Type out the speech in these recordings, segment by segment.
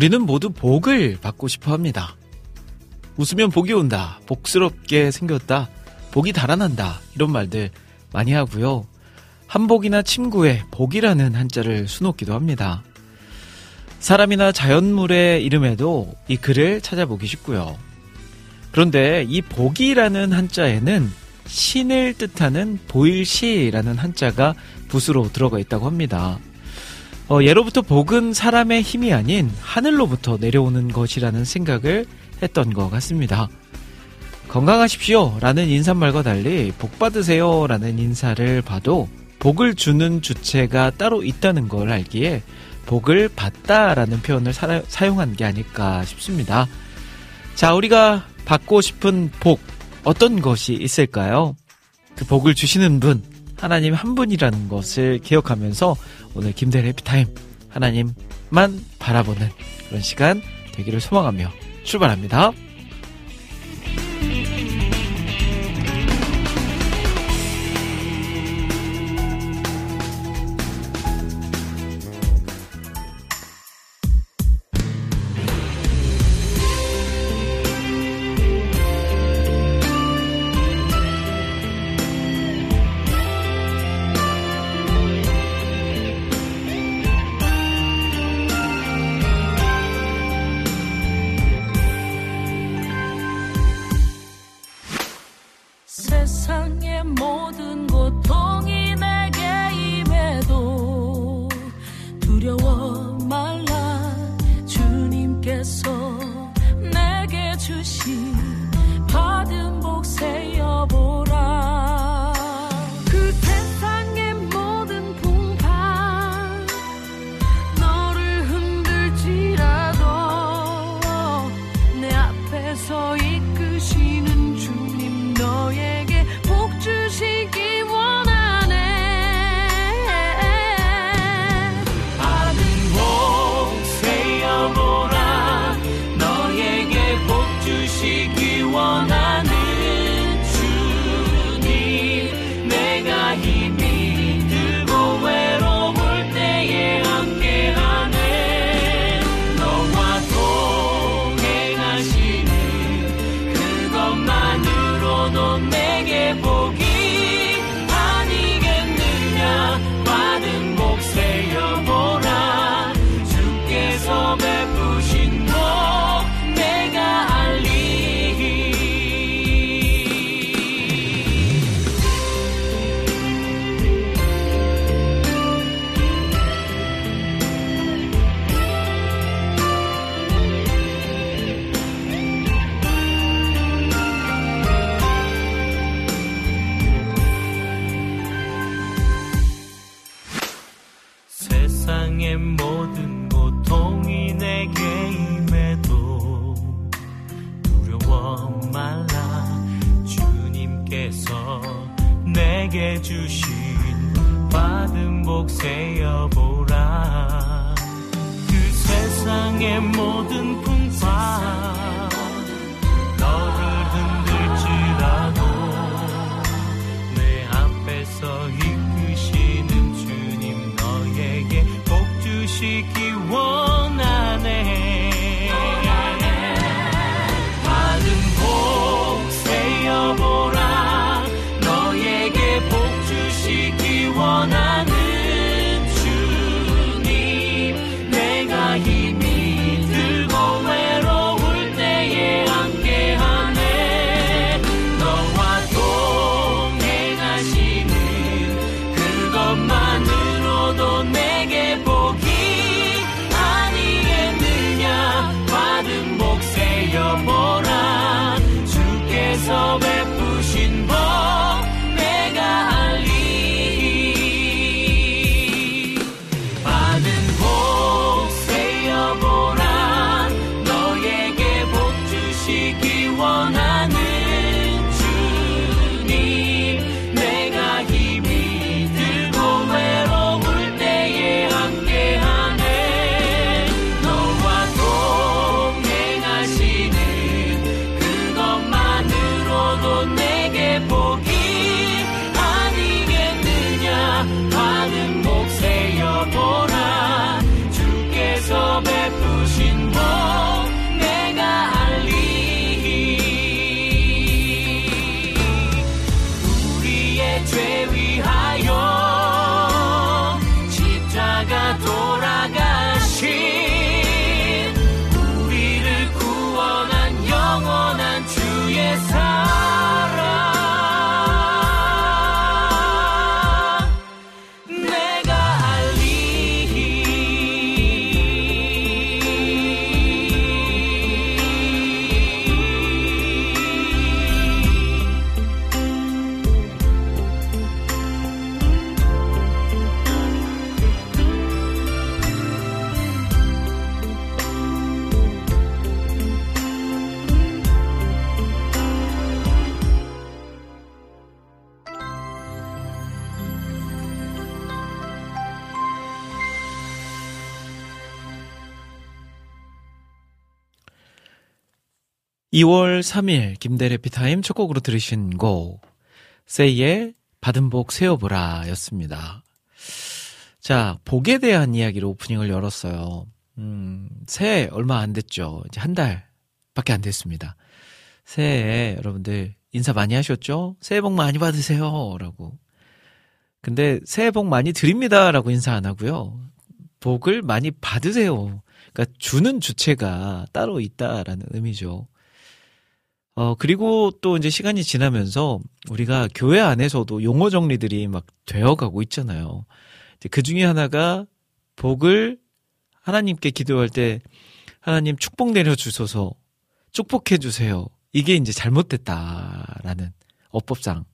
우리는 모두 복을 받고 싶어 합니다. 웃으면 복이 온다. 복스럽게 생겼다. 복이 달아난다. 이런 말들 많이 하고요. 한복이나 침구에 복이라는 한자를 수놓기도 합니다. 사람이나 자연물의 이름에도 이 글을 찾아보기 쉽고요. 그런데 이 복이라는 한자에는 신을 뜻하는 보일시라는 한자가 붓으로 들어가 있다고 합니다. 어, 예로부터 복은 사람의 힘이 아닌 하늘로부터 내려오는 것이라는 생각을 했던 것 같습니다. 건강하십시오 라는 인사말과 달리 복 받으세요 라는 인사를 봐도 복을 주는 주체가 따로 있다는 걸 알기에 복을 받다 라는 표현을 사, 사용한 게 아닐까 싶습니다. 자, 우리가 받고 싶은 복, 어떤 것이 있을까요? 그 복을 주시는 분, 하나님 한 분이라는 것을 기억하면서 오늘 김대리 해피타임 하나님만 바라보는 그런 시간 되기를 소망하며 출발합니다. 2월 3일 김대래 피타임 첫 곡으로 들으신 곡 세이의 받은 복 세어보라 였습니다. 자, 복에 대한 이야기로 오프닝을 열었어요. 음, 새해 얼마 안 됐죠. 이제 한 달밖에 안 됐습니다. 새해에 여러분들 인사 많이 하셨죠? 새해 복 많이 받으세요. 라고. 근데 새해 복 많이 드립니다. 라고 인사 안 하고요. 복을 많이 받으세요. 그러니까 주는 주체가 따로 있다라는 의미죠. 어, 그리고 또 이제 시간이 지나면서 우리가 교회 안에서도 용어 정리들이 막 되어가고 있잖아요. 그 중에 하나가 복을 하나님께 기도할 때 하나님 축복 내려주소서 축복해 주세요. 이게 이제 잘못됐다라는 어법상.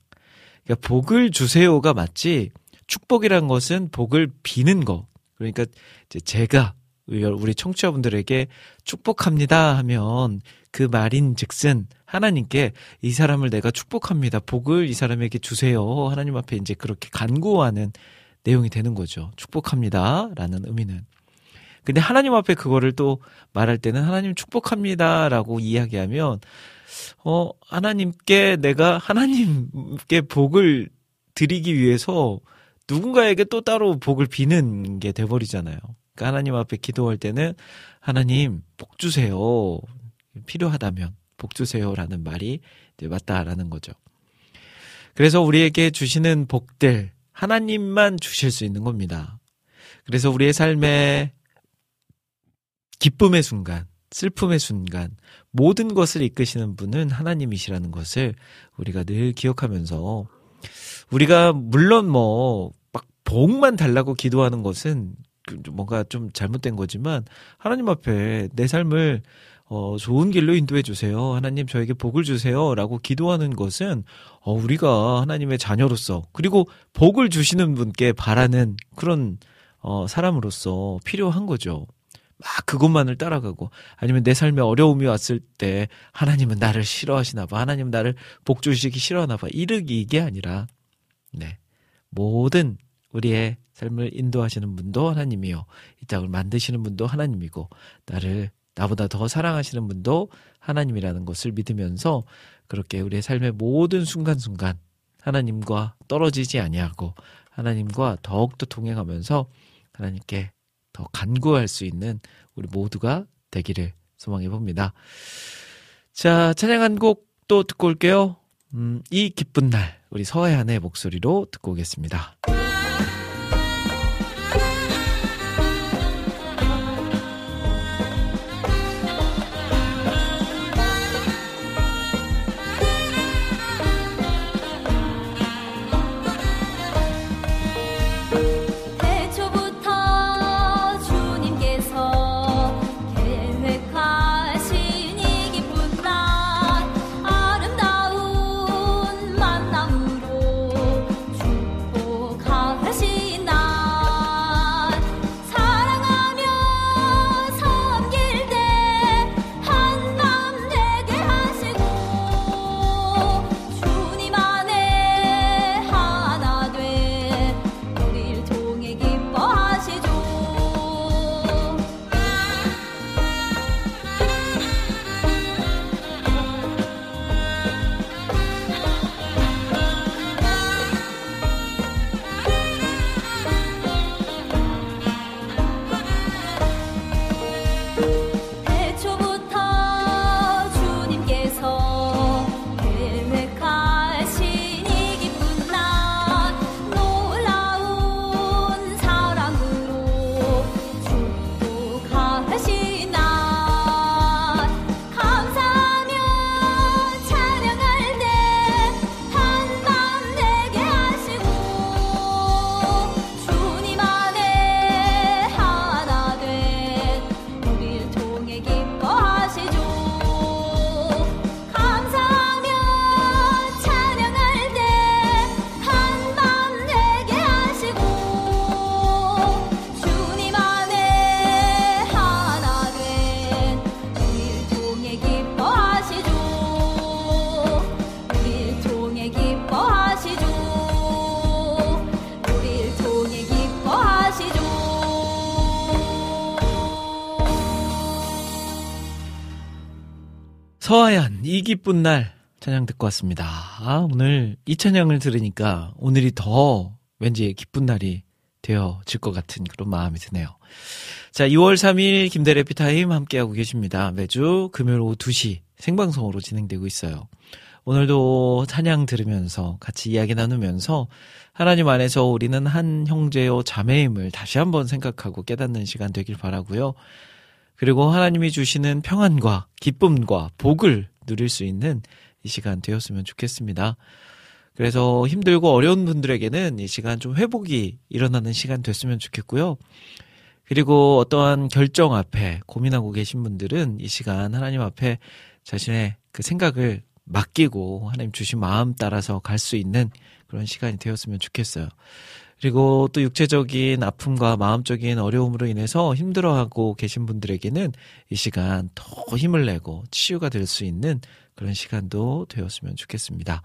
그러니까 복을 주세요가 맞지 축복이란 것은 복을 비는 거. 그러니까 이제 제가 우리 청취자분들에게 축복합니다 하면 그 말인 즉슨 하나님께 이 사람을 내가 축복합니다. 복을 이 사람에게 주세요. 하나님 앞에 이제 그렇게 간구하는 내용이 되는 거죠. 축복합니다. 라는 의미는. 근데 하나님 앞에 그거를 또 말할 때는 하나님 축복합니다. 라고 이야기하면, 어, 하나님께 내가 하나님께 복을 드리기 위해서 누군가에게 또 따로 복을 비는 게 돼버리잖아요. 그러니까 하나님 앞에 기도할 때는 하나님 복 주세요. 필요하다면 복 주세요라는 말이 맞다라는 거죠. 그래서 우리에게 주시는 복들 하나님만 주실 수 있는 겁니다. 그래서 우리의 삶에 기쁨의 순간, 슬픔의 순간, 모든 것을 이끄시는 분은 하나님이시라는 것을 우리가 늘 기억하면서 우리가 물론 뭐 막 복만 달라고 기도하는 것은 그 뭔가 좀 잘못된 거지만 하나님 앞에 내 삶을 어, 좋은 길로 인도해 주세요. 하나님 저에게 복을 주세요. 라고 기도하는 것은, 어, 우리가 하나님의 자녀로서, 그리고 복을 주시는 분께 바라는 그런, 어, 사람으로서 필요한 거죠. 막 그것만을 따라가고, 아니면 내 삶에 어려움이 왔을 때, 하나님은 나를 싫어하시나 봐. 하나님은 나를 복 주시기 싫어하나 봐. 이르기 이게 아니라, 네. 모든 우리의 삶을 인도하시는 분도 하나님이요. 이 땅을 만드시는 분도 하나님이고, 나를 나보다 더 사랑하시는 분도 하나님이라는 것을 믿으면서 그렇게 우리의 삶의 모든 순간순간 하나님과 떨어지지 아니하고 하나님과 더욱더 동행하면서 하나님께 더 간구할 수 있는 우리 모두가 되기를 소망해 봅니다. 자, 찬양 한 곡 또 듣고 올게요. 음, 이 기쁜 날, 우리 서해안의 목소리로 듣고 오겠습니다. 이 기쁜 날 찬양 듣고 왔습니다. 아, 오늘 이 찬양을 들으니까 오늘이 더 왠지 기쁜 날이 되어질 것 같은 그런 마음이 드네요. 자, 2월 3일 김대래 피타임 함께하고 계십니다. 매주 금요일 오후 2시 생방송으로 진행되고 있어요. 오늘도 찬양 들으면서 같이 이야기 나누면서 하나님 안에서 우리는 한 형제요 자매임을 다시 한번 생각하고 깨닫는 시간 되길 바라고요. 그리고 하나님이 주시는 평안과 기쁨과 복을 누릴 수 있는 이 시간 되었으면 좋겠습니다. 그래서 힘들고 어려운 분들에게는 이 시간 좀 회복이 일어나는 시간 됐으면 좋겠고요. 그리고 어떠한 결정 앞에 고민하고 계신 분들은 이 시간 하나님 앞에 자신의 그 생각을 맡기고 하나님 주신 마음 따라서 갈 수 있는 그런 시간이 되었으면 좋겠어요. 그리고 또 육체적인 아픔과 마음적인 어려움으로 인해서 힘들어하고 계신 분들에게는 이 시간 더 힘을 내고 치유가 될 수 있는 그런 시간도 되었으면 좋겠습니다.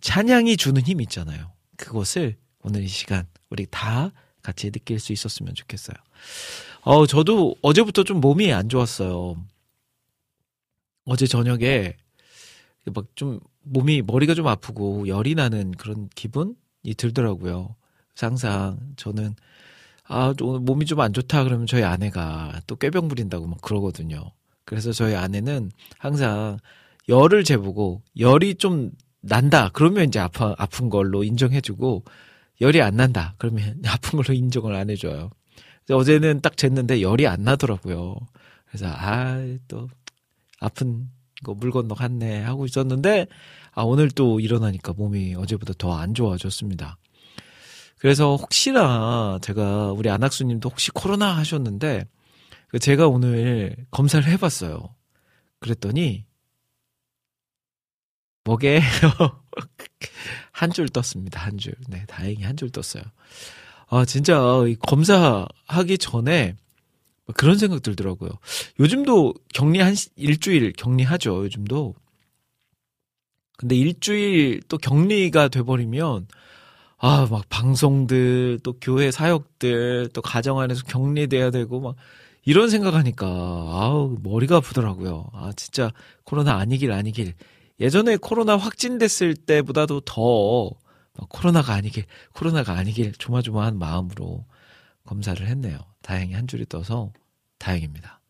찬양이 주는 힘이 있잖아요. 그것을 오늘 이 시간 우리 다 같이 느낄 수 있었으면 좋겠어요. 어, 저도 어제부터 좀 몸이 안 좋았어요. 어제 저녁에 막 좀 몸이 머리가 좀 아프고 열이 나는 그런 기분이 들더라고요. 항상 저는 아 오늘 몸이 좀 안 좋다 그러면 저희 아내가 또 꾀병 부린다고 막 그러거든요. 그래서 저희 아내는 항상 열을 재보고 열이 좀 난다 그러면 이제 아파 아픈 걸로 인정해주고 열이 안 난다 그러면 아픈 걸로 인정을 안 해줘요. 어제는 딱 쟀는데 열이 안 나더라고요. 그래서 아 또 아픈 거 물 건너 갔네 하고 있었는데 아 오늘 또 일어나니까 몸이 어제보다 더 안 좋아졌습니다. 그래서 혹시나 제가 우리 안학수님도 혹시 코로나 하셨는데 그 제가 오늘 검사를 해봤어요. 그랬더니 목에 한 줄 떴습니다. 한 줄. 네, 다행히 한 줄 떴어요. 아, 진짜 검사하기 전에 그런 생각 들더라고요. 요즘도 격리 한 일주일 격리하죠. 요즘도. 근데 일주일 또 격리가 돼버리면 아, 막 방송들, 또 교회 사역들, 또 가정 안에서 격리돼야 되고, 막 이런 생각하니까, 아우, 머리가 아프더라고요. 아, 진짜 코로나 아니길 아니길. 예전에 코로나 확진됐을 때보다도 더 코로나가 아니길, 코로나가 아니길 조마조마한 마음으로 검사를 했네요. 다행히 한 줄이 떠서 다행입니다.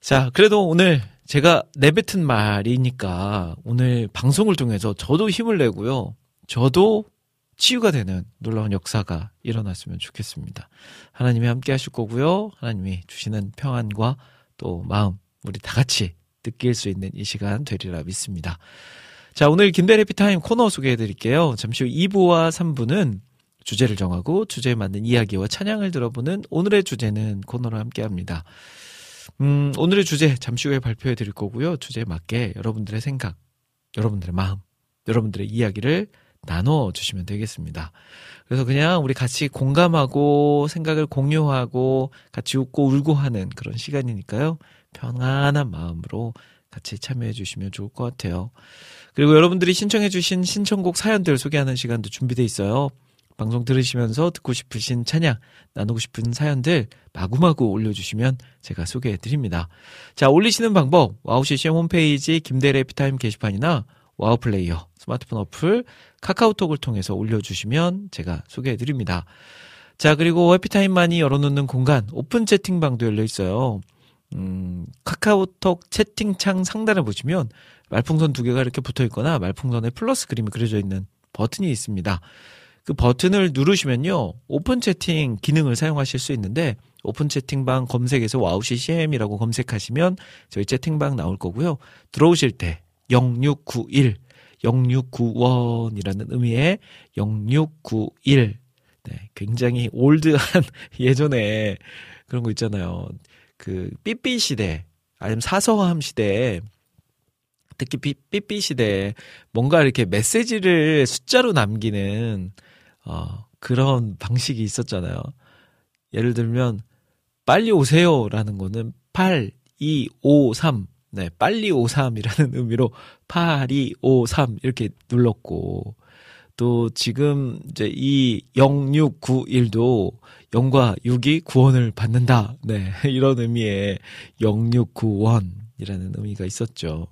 자, 그래도 오늘 제가 내뱉은 말이니까 오늘 방송을 통해서 저도 힘을 내고요. 저도 치유가 되는 놀라운 역사가 일어났으면 좋겠습니다. 하나님이 함께 하실 거고요. 하나님이 주시는 평안과 또 마음 우리 다 같이 느낄 수 있는 이 시간 되리라 믿습니다. 자, 오늘 김대래 피타임 코너 소개해 드릴게요. 잠시 후 2부와 3부는 주제를 정하고 주제에 맞는 이야기와 찬양을 들어보는 오늘의 주제는 코너로 함께 합니다. 음, 오늘의 주제 잠시 후에 발표해 드릴 거고요. 주제에 맞게 여러분들의 생각, 여러분들의 마음, 여러분들의 이야기를 나눠주시면 되겠습니다. 그래서 그냥 우리 같이 공감하고 생각을 공유하고 같이 웃고 울고 하는 그런 시간이니까요. 편안한 마음으로 같이 참여해 주시면 좋을 것 같아요. 그리고 여러분들이 신청해 주신 신청곡 사연들 소개하는 시간도 준비돼 있어요. 방송 들으시면서 듣고 싶으신 찬양, 나누고 싶은 사연들 마구마구 올려주시면 제가 소개해 드립니다. 자, 올리시는 방법, 와우CCM 홈페이지 김대일의 해피타임 게시판이나 와우 플레이어 스마트폰 어플 카카오톡을 통해서 올려주시면 제가 소개해 드립니다. 자, 그리고 해피타임만이 열어놓는 공간 오픈 채팅방도 열려 있어요. 음, 카카오톡 채팅창 상단을 보시면 말풍선 두 개가 이렇게 붙어 있거나 말풍선에 플러스 그림이 그려져 있는 버튼이 있습니다. 그 버튼을 누르시면요. 오픈 채팅 기능을 사용하실 수 있는데 오픈 채팅방 검색에서 와우 CCM이라고 검색하시면 저희 채팅방 나올 거고요. 들어오실 때 0691, 0691이라는 의미의 0691. 네, 굉장히 old한 예전에 그런 거 있잖아요. 그 삐삐 시대, 아니면 사서함 시대에 특히 삐, 삐삐 시대에 뭔가 이렇게 메시지를 숫자로 남기는 어, 그런 방식이 있었잖아요. 예를 들면 빨리 오세요라는 거는 8, 2, 5, 3 네, 빨리 53이라는 의미로 8253 이렇게 눌렀고 또 지금 이제 이 0691도 0과 6이 구원을 받는다. 네, 이런 의미의 0691. 시간이라는 의미가 있었죠.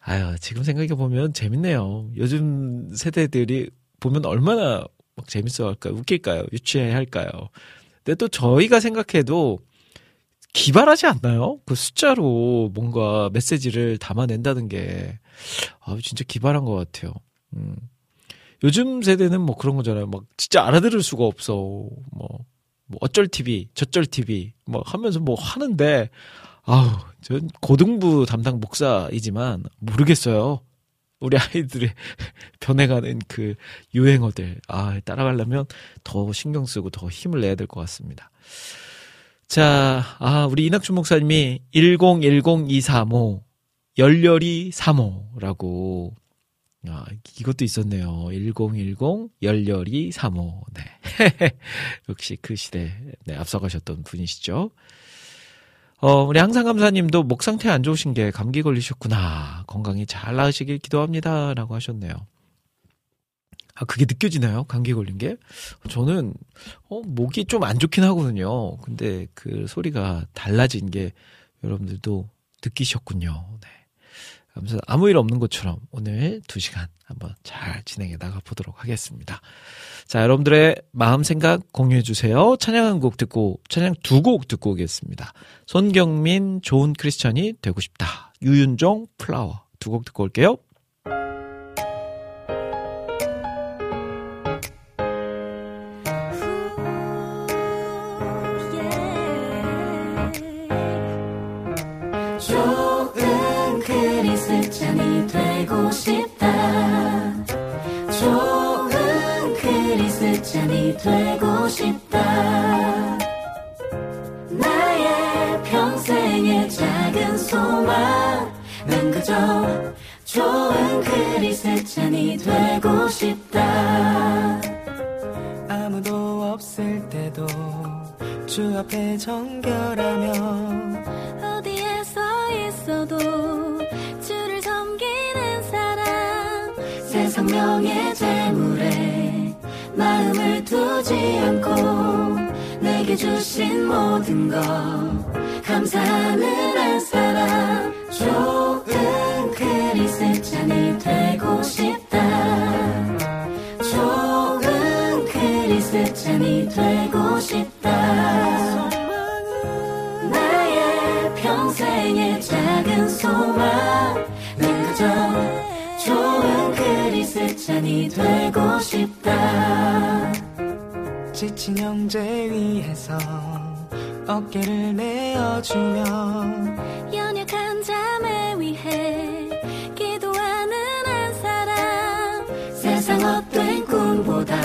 아유, 지금 생각해 보면 재밌네요. 요즘 세대들이 보면 얼마나 막 재밌어 할까요? 웃길까요? 유치해 할까요? 근데 또 저희가 생각해도 기발하지 않나요? 그 숫자로 뭔가 메시지를 담아낸다는 게, 아, 진짜 기발한 것 같아요. 음. 요즘 세대는 뭐 그런 거잖아요. 막 진짜 알아들을 수가 없어. 뭐, 뭐 어쩔 TV, 저쩔 TV, 뭐 하면서 뭐 하는데, 아우, 전 고등부 담당 목사이지만 모르겠어요. 우리 아이들의 변해가는 그 유행어들. 아, 따라가려면 더 신경 쓰고 더 힘을 내야 될 것 같습니다. 자, 아, 우리 이낙준 목사님이 1010235 열렬히 3호라고 아, 이것도 있었네요. 1010 열렬히 3호. 네. 역시 그 시대 네, 앞서가셨던 분이시죠. 어, 우리 항상 감사님도 목 상태 안 좋으신 게 감기 걸리셨구나. 건강히 잘 나으시길 기도합니다. 라고 하셨네요. 아, 그게 느껴지나요? 감기 걸린 게? 저는, 어, 목이 좀 안 좋긴 하거든요. 근데 그 소리가 달라진 게 여러분들도 느끼셨군요. 네. 아무튼 아무 일 없는 것처럼 오늘 두 시간 한번 잘 진행해 나가 보도록 하겠습니다. 자, 여러분들의 마음 생각 공유해 주세요. 찬양 한 곡 듣고, 찬양 두 곡 듣고 오겠습니다. 손경민, 좋은 크리스천이 되고 싶다. 유윤종, 플라워. 두 곡 듣고 올게요. 되고 싶다. 나의 평생의 작은 소망 난 그저 좋은 크리스찬이 되고 싶다. 아무도 없을 때도 주 앞에 정결하며 어디에 서 있어도 주를 섬기는 사람 세상 명예 재물에 마음을 두지 않고 내게 주신 모든 것 감사하는 한 사람 좋은 크리스찬이 되고 싶다. 좋은 크리스찬이 되고 싶다. 나의 평생의 작은 소망 난 그저 좋은 크리스찬이 되고 싶다. 지친 형제 위에서 어깨를 내어주며 연약한 자매 위해 기도하는 한 사람. 세상 헛된 꿈보다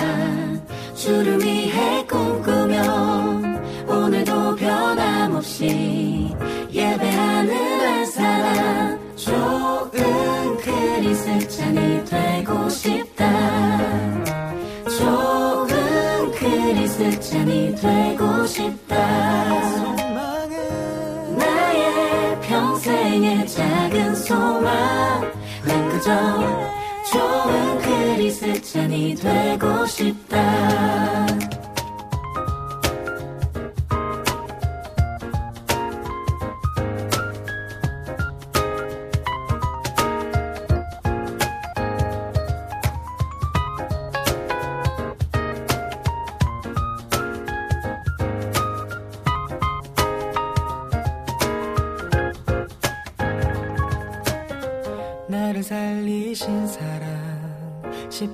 주를 위해 꿈꾸며 오늘도 변함없이 예배하는 한 사람 좋은 크리스찬이 되고 싶다. 좋은 크리스찬이 되고 싶다. 나의 평생의 작은 소망. 난 그저 좋은 크리스찬이 되고 싶다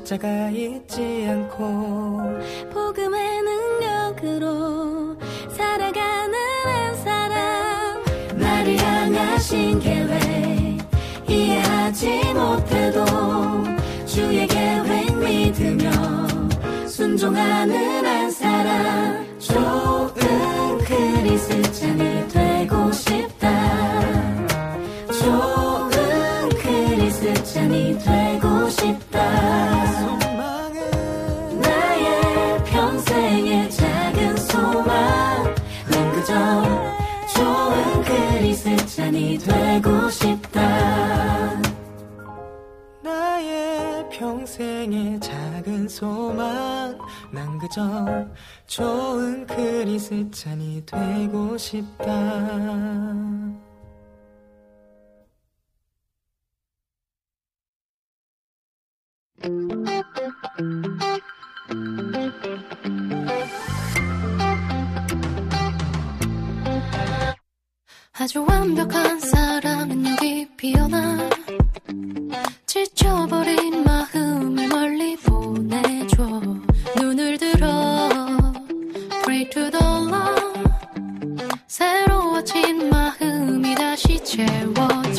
십자가 잊지 않고 복음의 능력으로 살아가는 한 사람. 나를 향하신 계획 이해하지 못해도 주의 계획 믿으며 순종하는 소망. 난 그저 좋은 크리스찬이 되고 싶다. 아주 완벽한 사람은 여기 비어나. 지쳐버린 마음을 멀리 보내줘. 눈을 들어. Pray to the Lord. 새로워진 마음이 다시 채워지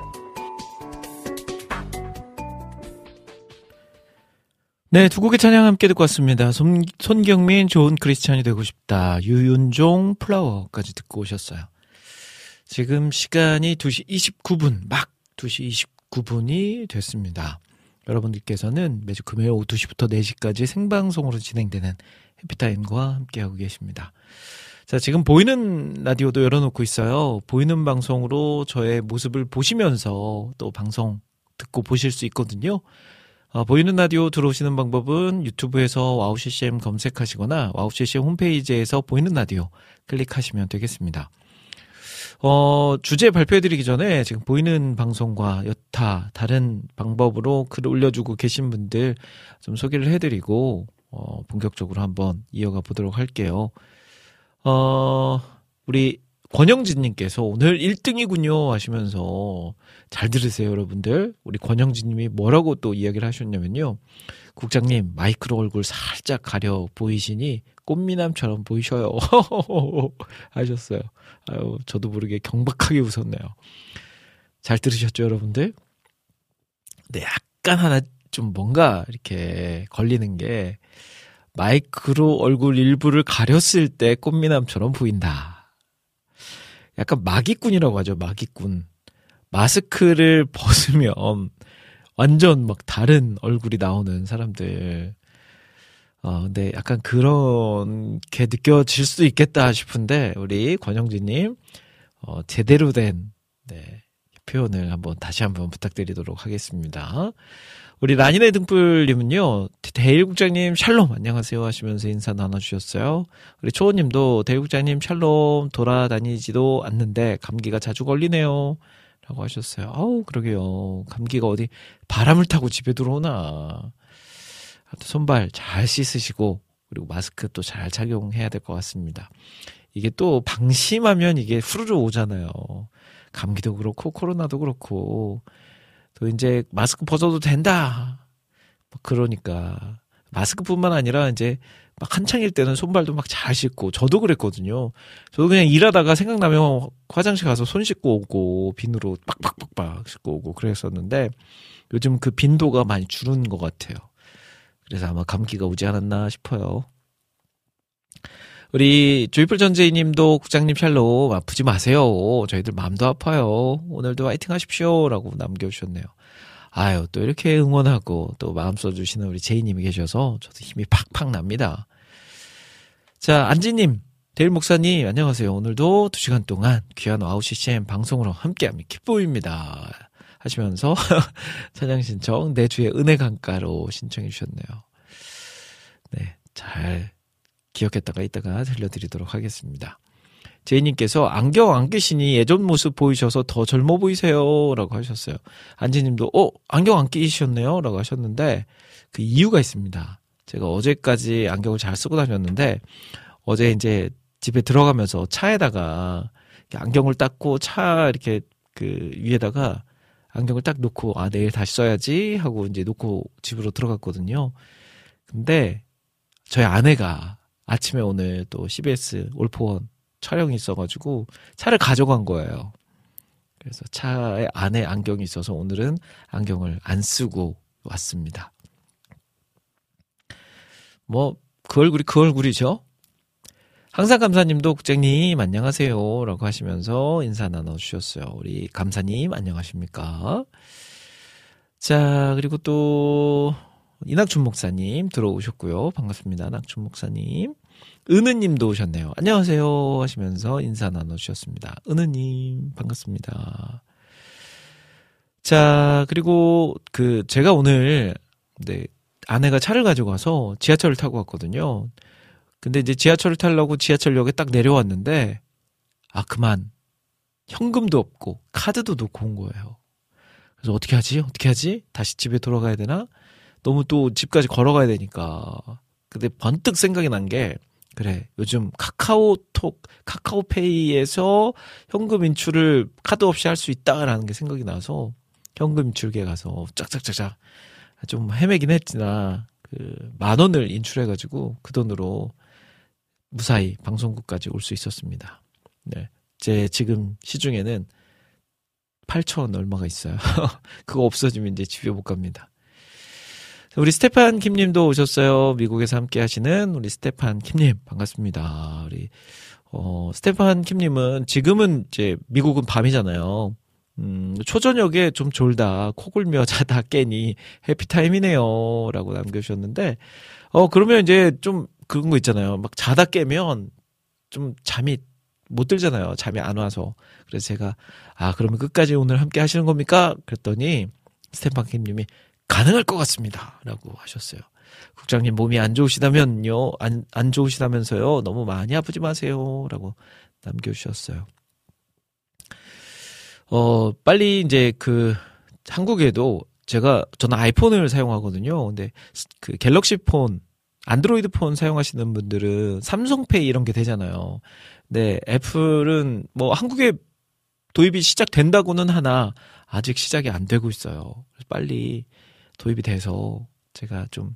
네, 두 곡의 찬양 함께 듣고 왔습니다. 손, 손경민, 좋은 크리스찬이 되고 싶다. 유윤종, 플라워까지 듣고 오셨어요. 지금 시간이 2시 29분, 막 2시 29분이 됐습니다. 여러분들께서는 매주 금요일 오후 2시부터 4시까지 생방송으로 진행되는 해피타임과 함께하고 계십니다. 자, 지금 보이는 라디오도 열어놓고 있어요. 보이는 방송으로 저의 모습을 보시면서 또 방송 듣고 보실 수 있거든요. 어, 보이는 라디오 들어오시는 방법은 유튜브에서 와우 CCM 검색하시거나 와우 CCM 홈페이지에서 보이는 라디오 클릭하시면 되겠습니다. 어, 주제 발표해드리기 전에 지금 보이는 방송과 여타 다른 방법으로 글을 올려주고 계신 분들 좀 소개를 해드리고, 어, 본격적으로 한번 이어가 보도록 할게요. 어, 우리 권영진님께서 오늘 1등이군요 하시면서 잘 들으세요 여러분들. 우리 권영진님이 뭐라고 또 이야기를 하셨냐면요. 국장님 마이크로 얼굴 살짝 가려 보이시니 꽃미남처럼 보이셔요 하셨어요. 아유 저도 모르게 경박하게 웃었네요. 잘 들으셨죠 여러분들? 네 약간 하나 좀 뭔가 이렇게 걸리는 게 마이크로 얼굴 일부를 가렸을 때 꽃미남처럼 보인다. 약간 마기꾼이라고 하죠, 마기꾼. 마스크를 벗으면 완전 막 다른 얼굴이 나오는 사람들. 어, 근데 약간 그렇게 느껴질 수도 있겠다 싶은데, 우리 권영진님, 어, 제대로 된, 네, 표현을 한번 다시 한번 부탁드리도록 하겠습니다. 우리 라니네 등불님은요, 대일국장님 샬롬 안녕하세요 하시면서 인사 나눠주셨어요. 우리 초호님도 대일국장님 샬롬 돌아다니지도 않는데 감기가 자주 걸리네요. 라고 하셨어요. 아우, 그러게요. 감기가 어디 바람을 타고 집에 들어오나. 손발 잘 씻으시고, 그리고 마스크 또 잘 착용해야 될 것 같습니다. 이게 또 방심하면 이게 후루룩 오잖아요. 감기도 그렇고, 코로나도 그렇고. 또 이제 마스크 벗어도 된다. 뭐 그러니까. 마스크뿐만 아니라 이제 막 한창일 때는 손발도 막 잘 씻고 저도 그랬거든요. 저도 그냥 일하다가 생각나면 화장실 가서 손 씻고 오고 비누로 빡빡빡빡 씻고 오고 그랬었는데 요즘 그 빈도가 많이 줄은 것 같아요. 그래서 아마 감기가 오지 않았나 싶어요. 우리 조이풀 전재희님도 국장님 샬롬 아프지 마세요. 저희들 마음도 아파요. 오늘도 화이팅 하십시오라고 남겨주셨네요. 아유 또 이렇게 응원하고 또 마음 써주시는 우리 제이님이 계셔서 저도 힘이 팍팍 납니다. 자 안지님 대일 목사님 안녕하세요. 오늘도 두 시간 동안 귀한 와우 CCM 방송으로 함께합니다. 기쁨입니다. 하시면서 찬양 신청 내 주의 은혜 강가로 신청해 주셨네요. 네, 잘 기억했다가 이따가 들려드리도록 하겠습니다. 제이님께서 안경 안 끼시니 예전 모습 보이셔서 더 젊어 보이세요. 라고 하셨어요. 안지님도, 어, 안경 안 끼셨네요. 라고 하셨는데, 그 이유가 있습니다. 제가 어제까지 안경을 잘 쓰고 다녔는데, 어제 이제 집에 들어가면서 차에다가 안경을 닦고 차 이렇게 그 위에다가 안경을 딱 놓고, 아, 내일 다시 써야지 하고 이제 놓고 집으로 들어갔거든요. 근데 저희 아내가 아침에 오늘 또 CBS 올포원 촬영이 있어가지고 차를 가져간 거예요. 그래서 차에 안에 안경이 있어서 오늘은 안경을 안 쓰고 왔습니다. 뭐, 그 얼굴이 그 얼굴이죠? 항상 감사님도 국장님 안녕하세요 라고 하시면서 인사 나눠주셨어요. 우리 감사님 안녕하십니까? 자, 그리고 또, 이낙춘 목사님 들어오셨고요. 반갑습니다. 낙춘 목사님. 은은님도 오셨네요. 안녕하세요 하시면서 인사 나눠주셨습니다. 은은님 반갑습니다. 자 그리고 그 제가 오늘 네 아내가 차를 가지고 가서 지하철을 타고 왔거든요. 근데 이제 지하철을 타려고 지하철역에 딱 내려왔는데 아 그만 현금도 없고 카드도 놓고 온 거예요. 그래서 어떻게 하지? 어떻게 하지? 다시 집에 돌아가야 되나? 너무 또 집까지 걸어가야 되니까. 근데 번뜩 생각이 난 게 그래 요즘 카카오톡 카카오페이에서 현금 인출을 카드 없이 할 수 있다라는 게 생각이 나서 현금 인출기에 가서 짝짝짝짝 좀 헤매긴 했지나 그 만 원을 인출해가지고 그 돈으로 무사히 방송국까지 올 수 있었습니다. 네, 제 지금 시중에는 8천 얼마가 있어요. 그거 없어지면 이제 집에 못 갑니다. 우리 스테판 킴님도 오셨어요. 미국에서 함께 하시는 우리 스테판 킴님 반갑습니다. 우리 어 스테판 킴님은 지금은 이제 미국은 밤이잖아요. 음, 초저녁에 좀 졸다 코골며 자다 깨니 해피타임이네요라고 남겨주셨는데 어 그러면 이제 좀 그런 거 있잖아요. 막 자다 깨면 좀 잠이 못 들잖아요. 잠이 안 와서. 그래서 제가 아 그러면 끝까지 오늘 함께 하시는 겁니까? 그랬더니 스탠파kim님이 가능할 것 같습니다.라고 하셨어요. 국장님 몸이 안 좋으시다면요, 안, 안 좋으시다면서요, 너무 많이 아프지 마세요.라고 남겨주셨어요. 어, 빨리 이제 그 한국에도 제가 저는 아이폰을 사용하거든요. 근데 그 갤럭시 폰, 안드로이드 폰 사용하시는 분들은 삼성페이 이런 게 되잖아요. 네, 애플은 뭐 한국에 도입이 시작된다고는 하나 아직 시작이 안 되고 있어요. 빨리 도입이 돼서 제가 좀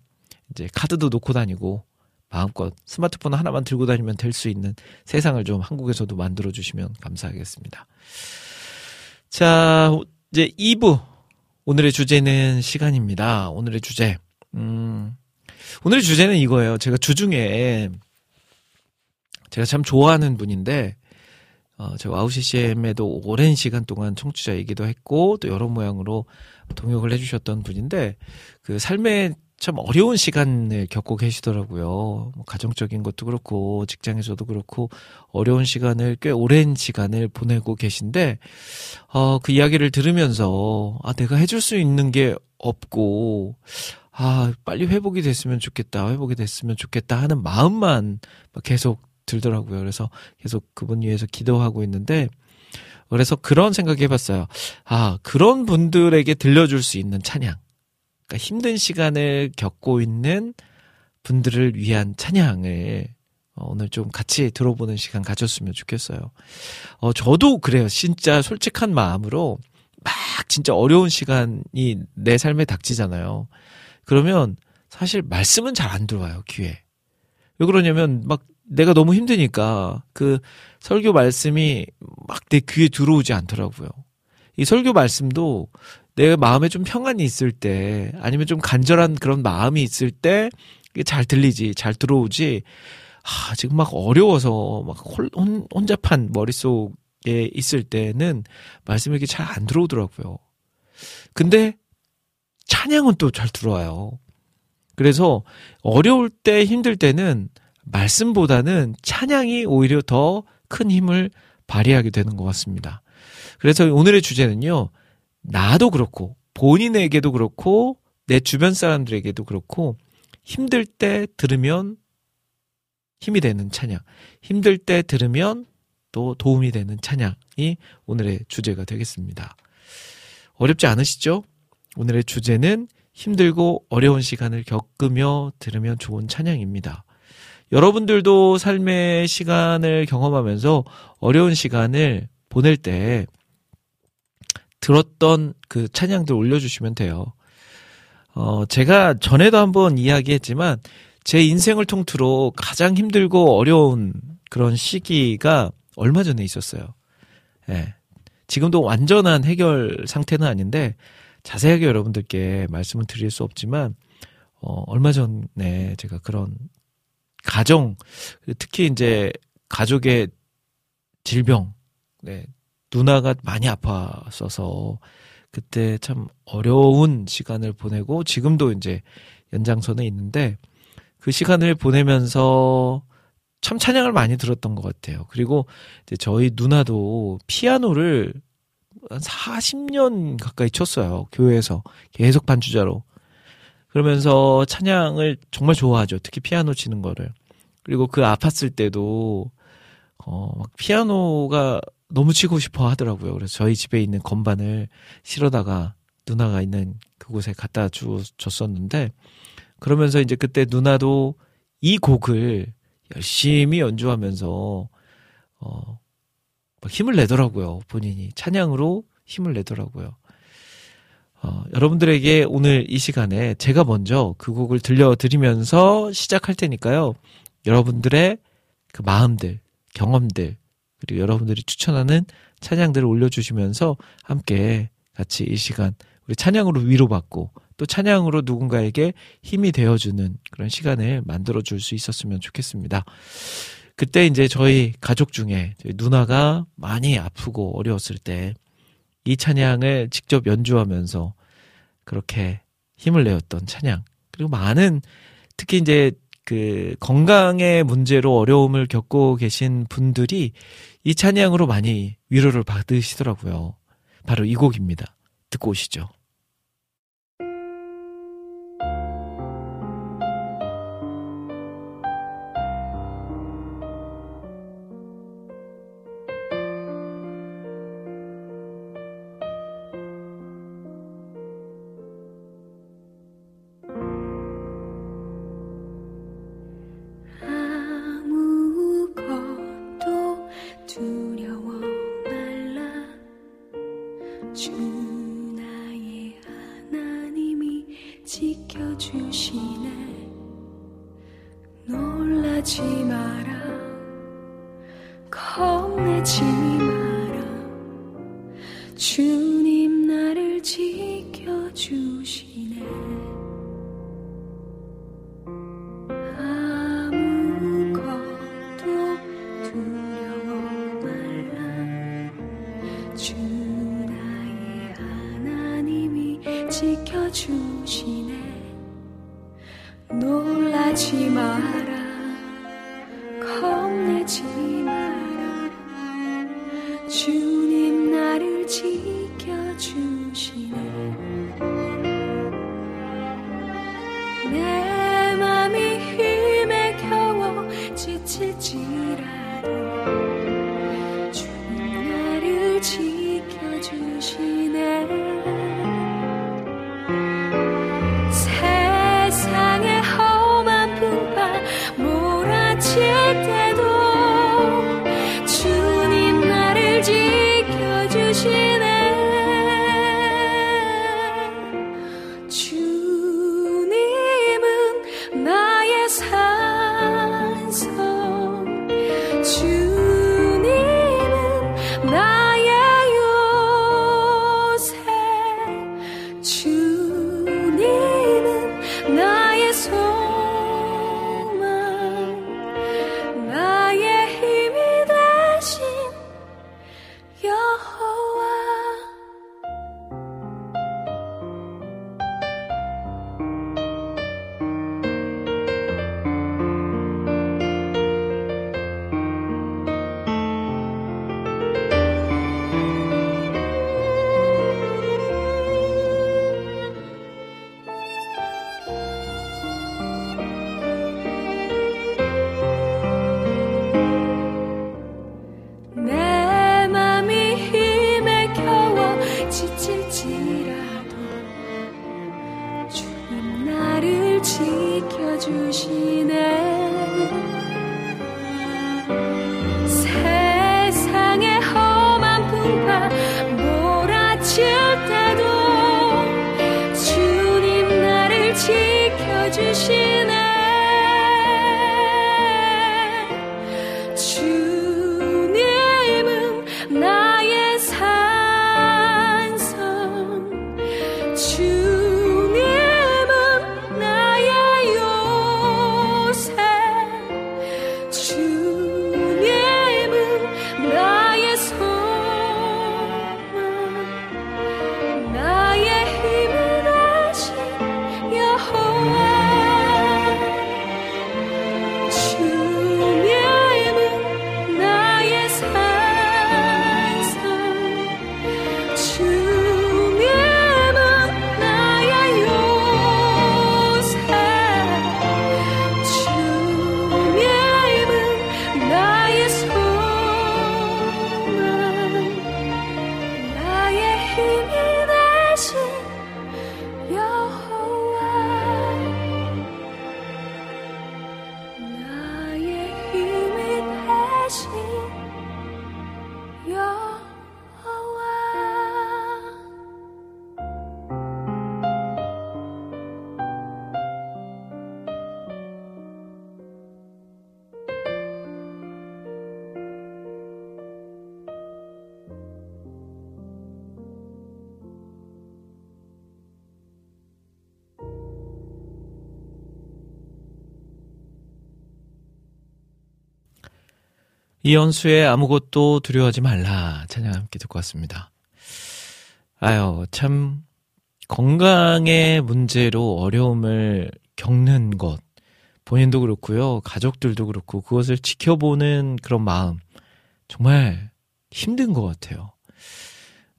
이제 카드도 놓고 다니고 마음껏 스마트폰 하나만 들고 다니면 될 수 있는 세상을 좀 한국에서도 만들어 주시면 감사하겠습니다. 자, 이제 2부 오늘의 주제는 시간입니다. 오늘의 주제. 음. 오늘의 주제는 이거예요. 제가 주중에 제가 참 좋아하는 분인데 어, 제가 와우 CCM에도 오랜 시간 동안 청취자이기도 했고 또 여러 모양으로 동역을 해주셨던 분인데 그 삶의 참 어려운 시간을 겪고 계시더라고요. 뭐 가정적인 것도 그렇고 직장에서도 그렇고 어려운 시간을 꽤 오랜 시간을 보내고 계신데 어, 그 이야기를 들으면서 아 내가 해줄 수 있는 게 없고 아 빨리 회복이 됐으면 좋겠다 회복이 됐으면 좋겠다 하는 마음만 계속 들더라고요. 그래서 계속 그분 위해서 기도하고 있는데 그래서 그런 생각 해봤어요. 아 그런 분들에게 들려줄 수 있는 찬양 그러니까 힘든 시간을 겪고 있는 분들을 위한 찬양을 어, 오늘 좀 같이 들어보는 시간 가졌으면 좋겠어요. 어, 저도 그래요. 진짜 솔직한 마음으로 막 진짜 어려운 시간이 내 삶에 닥치잖아요. 그러면 사실 말씀은 잘 안 들어와요, 귀에. 왜 그러냐면 막 내가 너무 힘드니까 그 설교 말씀이 막 내 귀에 들어오지 않더라고요. 이 설교 말씀도 내 마음에 좀 평안이 있을 때 아니면 좀 간절한 그런 마음이 있을 때 잘 들리지 잘 들어오지 아 지금 막 어려워서 막 혼, 혼잡한 머릿속에 있을 때는 말씀이 이렇게 잘 안 들어오더라고요. 근데 찬양은 또 잘 들어와요. 그래서 어려울 때 힘들 때는 말씀보다는 찬양이 오히려 더 큰 힘을 발휘하게 되는 것 같습니다. 그래서 오늘의 주제는요. 나도 그렇고 본인에게도 그렇고 내 주변 사람들에게도 그렇고 힘들 때 들으면 힘이 되는 찬양, 힘들 때 들으면 또 도움이 되는 찬양이 오늘의 주제가 되겠습니다. 어렵지 않으시죠? 오늘의 주제는 힘들고 어려운 시간을 겪으며 들으면 좋은 찬양입니다. 여러분들도 삶의 시간을 경험하면서 어려운 시간을 보낼 때 들었던 그 찬양들 올려주시면 돼요. 어, 제가 전에도 한번 이야기했지만 제 인생을 통틀어 가장 힘들고 어려운 그런 시기가 얼마 전에 있었어요. 예. 지금도 완전한 해결 상태는 아닌데 자세하게 여러분들께 말씀을 드릴 수 없지만 어, 얼마 전에 제가 그런 가정 특히 이제 가족의 질병, 네, 누나가 많이 아팠어서 그때 참 어려운 시간을 보내고 지금도 이제 연장선에 있는데 그 시간을 보내면서 참 찬양을 많이 들었던 것 같아요. 그리고 이제 저희 누나도 피아노를 한 40년 가까이 쳤어요. 교회에서 계속 반주자로. 그러면서 찬양을 정말 좋아하죠. 특히 피아노 치는 거를. 그리고 그 아팠을 때도 어, 막 피아노가 너무 치고 싶어 하더라고요. 그래서 저희 집에 있는 건반을 실어다가 누나가 있는 그곳에 갖다 주, 줬었는데 그러면서 이제 그때 누나도 이 곡을 열심히 연주하면서 어, 막 힘을 내더라고요. 본인이 찬양으로 힘을 내더라고요. 어, 여러분들에게 오늘 이 시간에 제가 먼저 그 곡을 들려드리면서 시작할 테니까요. 여러분들의 그 마음들, 경험들, 그리고 여러분들이 추천하는 찬양들을 올려주시면서 함께 같이 이 시간 우리 찬양으로 위로받고 또 찬양으로 누군가에게 힘이 되어주는 그런 시간을 만들어 줄 수 있었으면 좋겠습니다. 그때 이제 저희 가족 중에 저희 누나가 많이 아프고 어려웠을 때 이 찬양을 직접 연주하면서 그렇게 힘을 내었던 찬양. 그리고 많은 특히 이제 그 건강의 문제로 어려움을 겪고 계신 분들이 이 찬양으로 많이 위로를 받으시더라고요. 바로 이 곡입니다. 듣고 오시죠. 的决心。 이연수의 아무것도 두려워하지 말라 찬양 함께 듣고 왔습니다. 아유 참 건강의 문제로 어려움을 겪는 것 본인도 그렇고요 가족들도 그렇고 그것을 지켜보는 그런 마음 정말 힘든 것 같아요.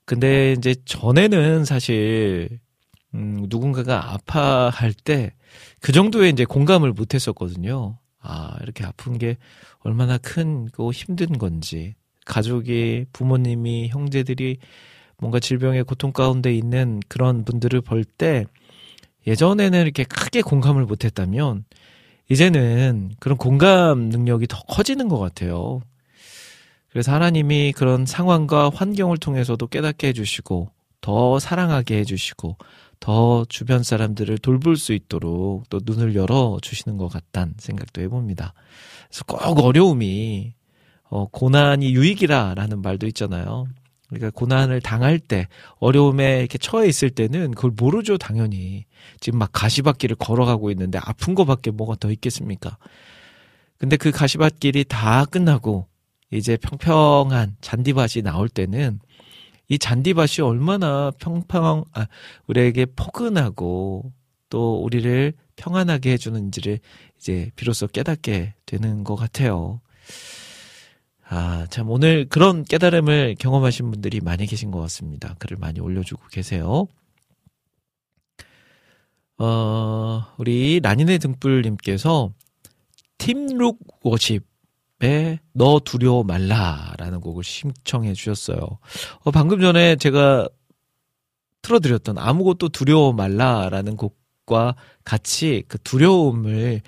근데 이제 전에는 사실 음, 누군가가 아파할 때 그 정도의 이제 공감을 못 했었거든요. 아, 이렇게 아픈 게 얼마나 큰고 힘든 건지. 가족이, 부모님이, 형제들이 뭔가 질병의 고통 가운데 있는 그런 분들을 볼 때 예전에는 이렇게 크게 공감을 못 했다면 이제는 그런 공감 능력이 더 커지는 것 같아요. 그래서 하나님이 그런 상황과 환경을 통해서도 깨닫게 해주시고 더 사랑하게 해주시고 더 주변 사람들을 돌볼 수 있도록 또 눈을 열어 주시는 것 같다는 생각도 해봅니다. 그래서 꼭 어려움이 어, 고난이 유익이라라는 말도 있잖아요. 그러니까 고난을 당할 때 어려움에 이렇게 처해 있을 때는 그걸 모르죠 당연히 지금 막 가시밭길을 걸어가고 있는데 아픈 거밖에 뭐가 더 있겠습니까? 근데 그 가시밭길이 다 끝나고 이제 평평한 잔디밭이 나올 때는 이 잔디밭이 얼마나 평평, 아, 우리에게 포근하고 또 우리를 평안하게 해주는지를 이제 비로소 깨닫게 되는 것 같아요. 아, 참, 오늘 그런 깨달음을 경험하신 분들이 많이 계신 것 같습니다. 글을 많이 올려주고 계세요. 어, 우리 라니네 등불님께서 팀룩 워십 에, 너 두려워 말라라는 곡을 신청해 주셨어요. 어, 방금 전에 제가 틀어드렸던 아무것도 두려워 말라라는 곡과 같이 그 두려움을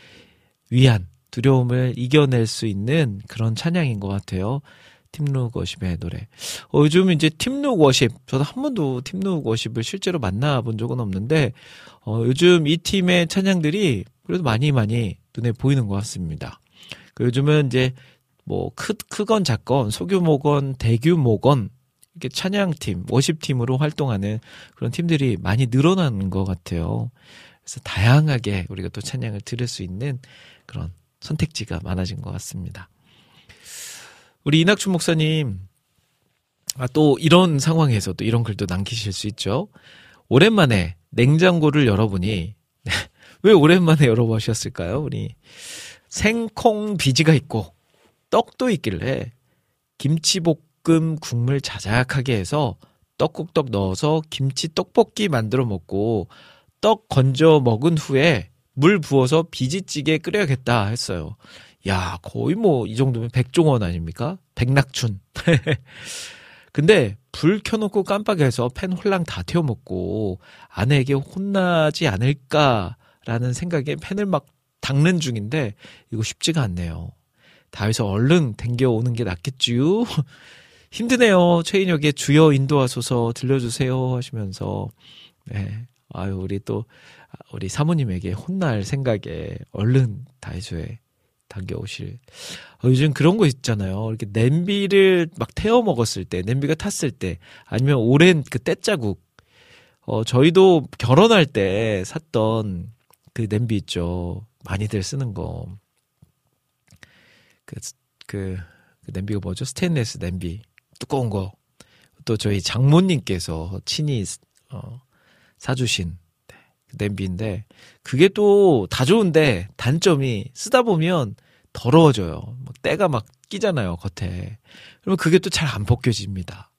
위한 두려움을 이겨낼 수 있는 그런 찬양인 것 같아요. 팀룩 워십의 노래. 어, 요즘 이제 팀룩 워십, 저도 한 번도 팀룩 워십을 실제로 만나본 적은 없는데, 어, 요즘 이 팀의 찬양들이 그래도 많이 많이 눈에 보이는 것 같습니다. 그 요즘은 이제 뭐 크, 크건 작건 소규모건 대규모건 이렇게 찬양팀, 워십팀으로 활동하는 그런 팀들이 많이 늘어나는 것 같아요. 그래서 다양하게 우리가 또 찬양을 들을 수 있는 그런 선택지가 많아진 것 같습니다. 우리 이낙춘 목사님, 아, 또 이런 상황에서 또 이런 글도 남기실 수 있죠. 오랜만에 냉장고를 열어보니, 왜 오랜만에 열어보셨을까요? 우리 생콩 비지가 있고 떡도 있길래 김치볶음 국물 자작하게 해서 떡국떡 넣어서 김치 떡볶이 만들어 먹고 떡 건져 먹은 후에 물 부어서 비지찌개 끓여야겠다 했어요. 야, 거의 뭐 이 정도면 백종원 아닙니까? 백낙춘. 근데 불 켜놓고 깜빡해서 팬 홀랑 다 태워 먹고 아내에게 혼나지 않을까라는 생각에 팬을 막 닦는 중인데 이거 쉽지가 않네요. 다해서 얼른 댕겨오는 게 낫겠지요? 힘드네요. 최인혁의 주여 인도하소서 들려주세요 하시면서 네. 아유 우리 또 우리 사모님에게 혼날 생각에 얼른 다이소에 당겨오실. 어, 요즘 그런 거 있잖아요. 이렇게 냄비를 막 태워 먹었을 때, 냄비가 탔을 때, 아니면 오랜 그 때자국. 어, 저희도 결혼할 때 샀던 그 냄비 있죠. 많이들 쓰는 거. 그, 그, 그 냄비가 뭐죠? 스테인레스 냄비. 두꺼운 거. 또 저희 장모님께서 친히, 어, 사주신 네, 그 냄비인데, 그게 또 다 좋은데, 단점이 쓰다 보면 더러워져요. 막 때가 막 끼잖아요, 겉에. 그러면 그게 또 잘 안 벗겨집니다.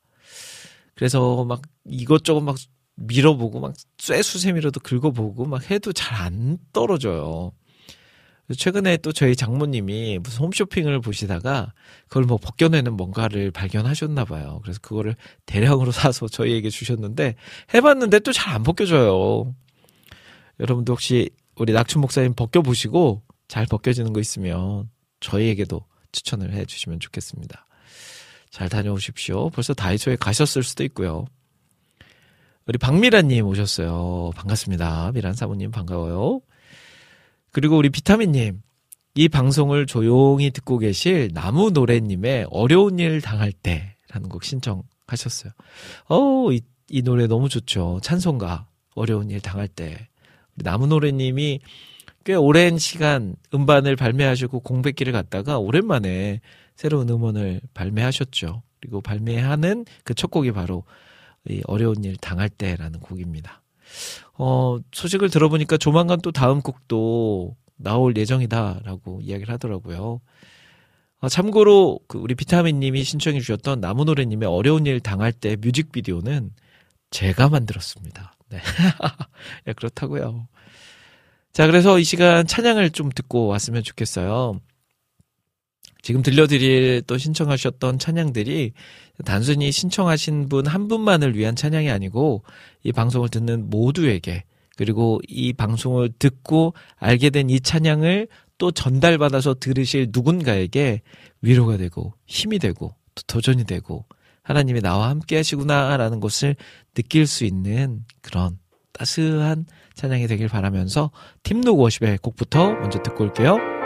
그래서 막 이것저것 막 밀어보고 막 쇠수세미로도 긁어보고 막 해도 잘 안 떨어져요. 최근에 또 저희 장모님이 무슨 홈쇼핑을 보시다가 그걸 뭐 벗겨내는 뭔가를 발견하셨나 봐요. 그래서 그거를 대량으로 사서 저희에게 주셨는데 해봤는데 또 잘 안 벗겨져요. 여러분도 혹시 우리 낙춘 목사님 벗겨보시고 잘 벗겨지는 거 있으면 저희에게도 추천을 해 주시면 좋겠습니다. 잘 다녀오십시오. 벌써 다이소에 가셨을 수도 있고요. 우리 박미란님 오셨어요. 반갑습니다. 미란 사모님 반가워요. 그리고 우리 비타민님, 이 방송을 조용히 듣고 계실 나무 노래님의 어려운 일 당할 때라는 곡 신청하셨어요. 어, 이, 이 노래 너무 좋죠. 찬송가 어려운 일 당할 때. 나무 노래님이 꽤 오랜 시간 음반을 발매하시고 공백기를 갔다가 오랜만에 새로운 음원을 발매하셨죠. 그리고 발매하는 그 첫 곡이 바로 이 어려운 일 당할 때라는 곡입니다. 어, 소식을 들어보니까 조만간 또 다음 곡도 나올 예정이다라고 이야기를 하더라고요. 아, 참고로 그 우리 비타민님이 신청해 주셨던 나무노래님의 어려운 일 당할 때 뮤직비디오는 제가 만들었습니다. 네, 야, 그렇다고요. 자, 그래서 이 시간 찬양을 좀 듣고 왔으면 좋겠어요. 지금 들려드릴 또 신청하셨던 찬양들이 단순히 신청하신 분 한 분만을 위한 찬양이 아니고 이 방송을 듣는 모두에게 그리고 이 방송을 듣고 알게 된 이 찬양을 또 전달받아서 들으실 누군가에게 위로가 되고 힘이 되고 또 도전이 되고 하나님이 나와 함께 하시구나라는 것을 느낄 수 있는 그런 따스한 찬양이 되길 바라면서 팀룩 워십의 곡부터 먼저 듣고 올게요.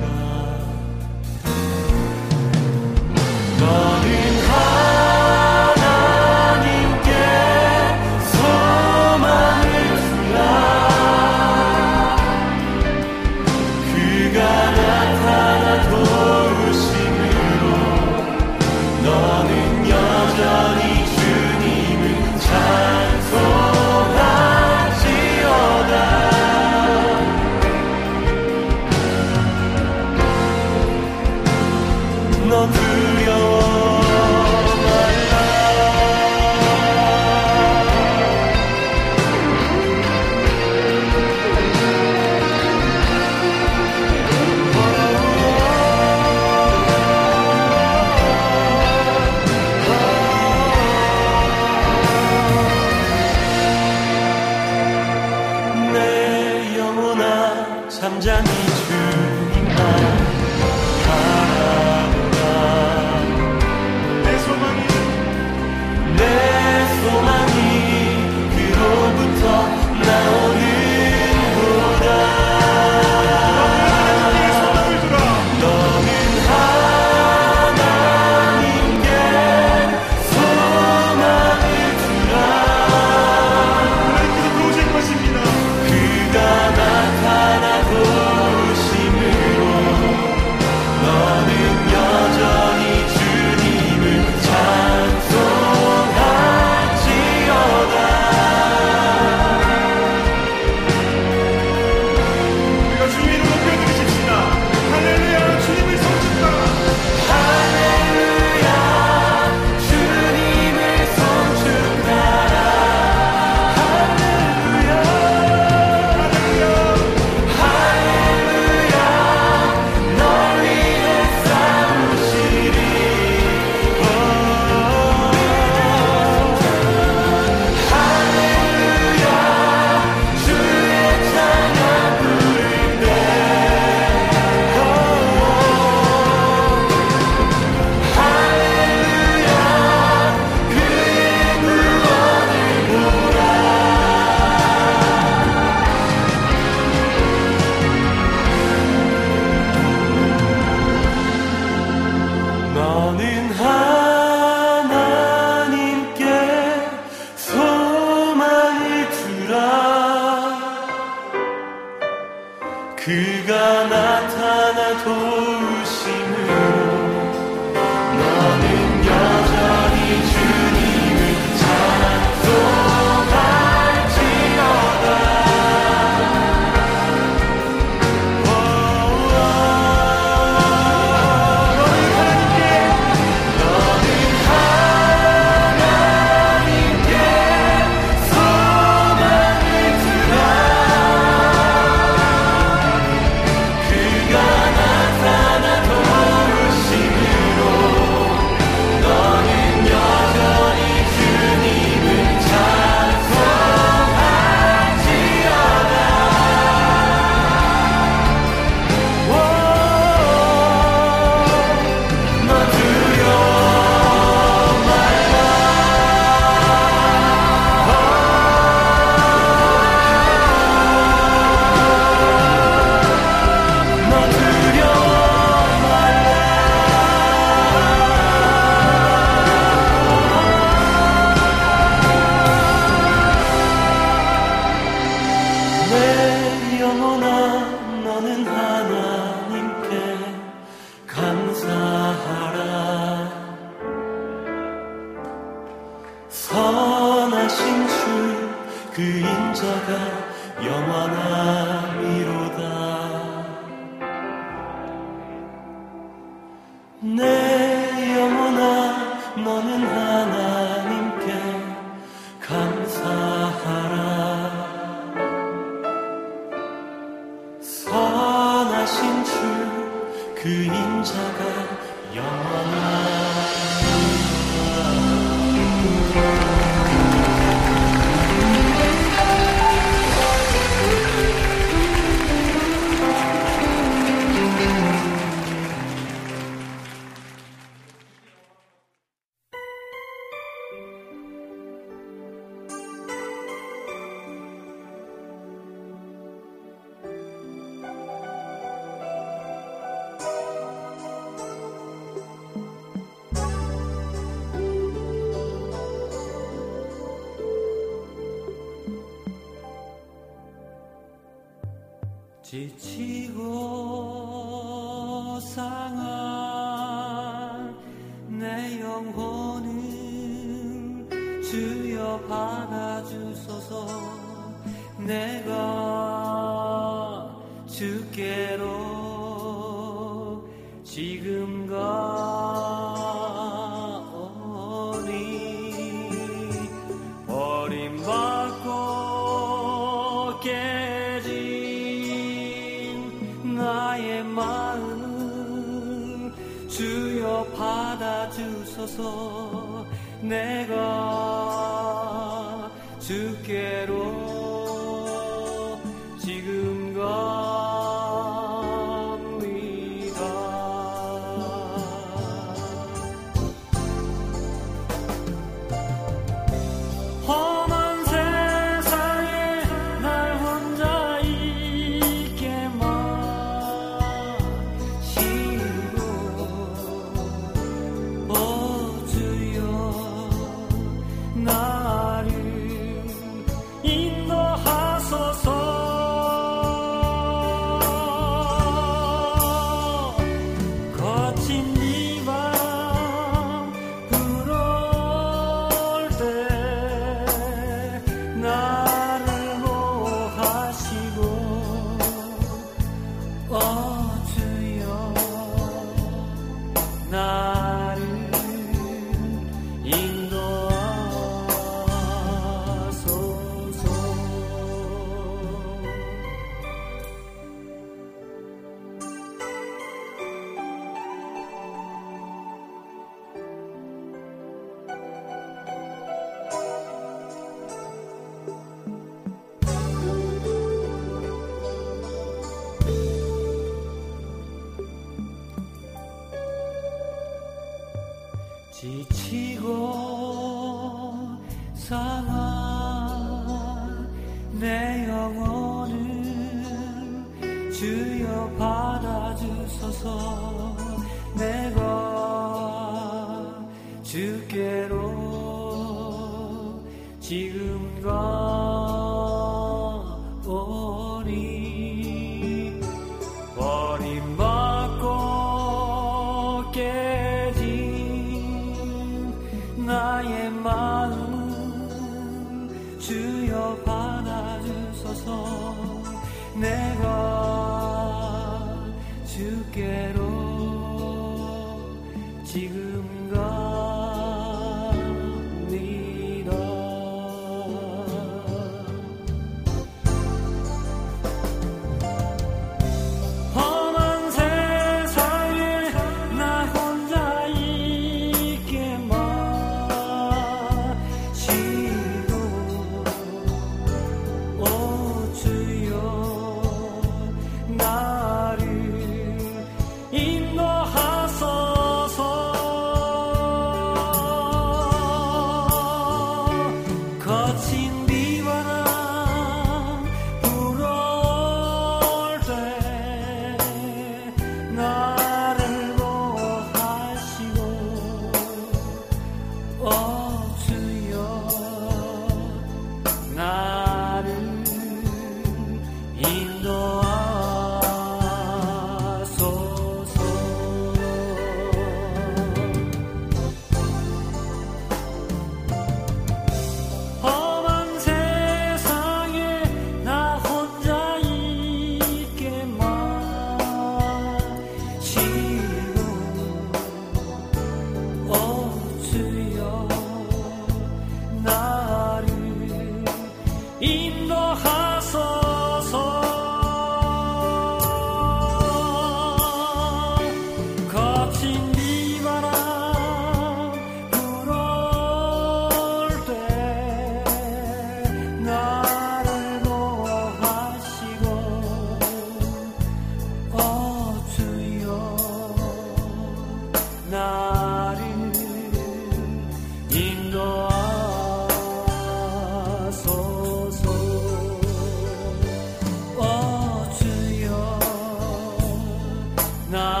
not.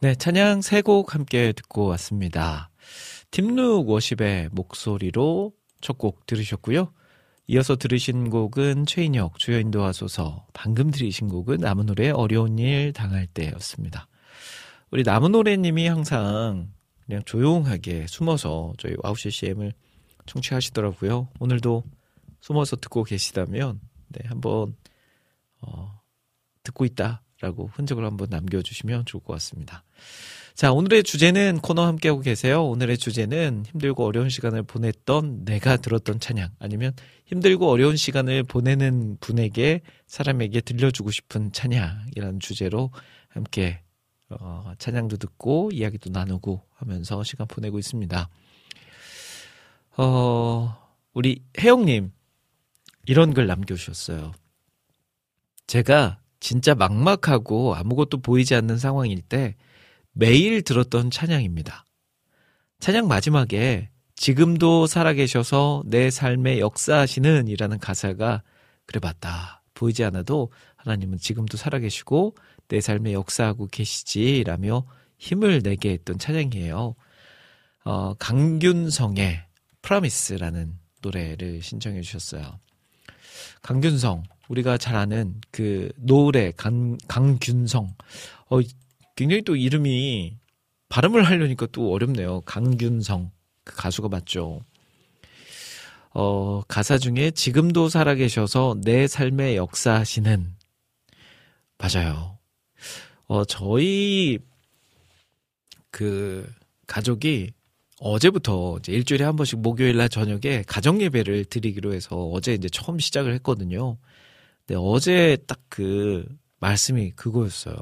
네, 찬양 세 곡 함께 듣고 왔습니다. 팀룩 워십의 목소리로 첫 곡 들으셨고요. 이어서 들으신 곡은 최인혁 주여 인도하소서 방금 들으신 곡은 나무노래 어려운 일 당할 때였습니다. 우리 나무노래님이 항상 그냥 조용하게 숨어서 저희 와우 CCM을 청취하시더라고요. 오늘도 숨어서 듣고 계시다면 네, 한번 어, 듣고 있다 라고 흔적을 한번 남겨주시면 좋을 것 같습니다. 자, 오늘의 주제는 코너 함께하고 계세요. 오늘의 주제는 힘들고 어려운 시간을 보냈던 내가 들었던 찬양 아니면 힘들고 어려운 시간을 보내는 분에게 사람에게 들려주고 싶은 찬양이라는 주제로 함께 어, 찬양도 듣고 이야기도 나누고 하면서 시간 보내고 있습니다. 어, 우리 혜영님, 이런 글 남겨주셨어요. 제가 진짜 막막하고 아무것도 보이지 않는 상황일 때 매일 들었던 찬양입니다. 찬양 마지막에 지금도 살아계셔서 내 삶에 역사하시는 이라는 가사가 그래 맞다. 보이지 않아도 하나님은 지금도 살아계시고 내 삶에 역사하고 계시지라며 힘을 내게 했던 찬양이에요. 어, 강균성의 프라미스라는 노래를 신청해 주셨어요. 강균성, 우리가 잘 아는 그 노래 강, 강균성. 어, 굉장히 또 이름이 발음을 하려니까 또 어렵네요. 강균성. 그 가수가 맞죠. 어, 가사 중에 지금도 살아계셔서 내 삶의 역사하시는 맞아요. 어, 저희 그 가족이 어제부터 이제 일주일에 한 번씩 목요일 날 저녁에 가정 예배를 드리기로 해서 어제 이제 처음 시작을 했거든요. 근데 어제 딱 그 말씀이 그거였어요.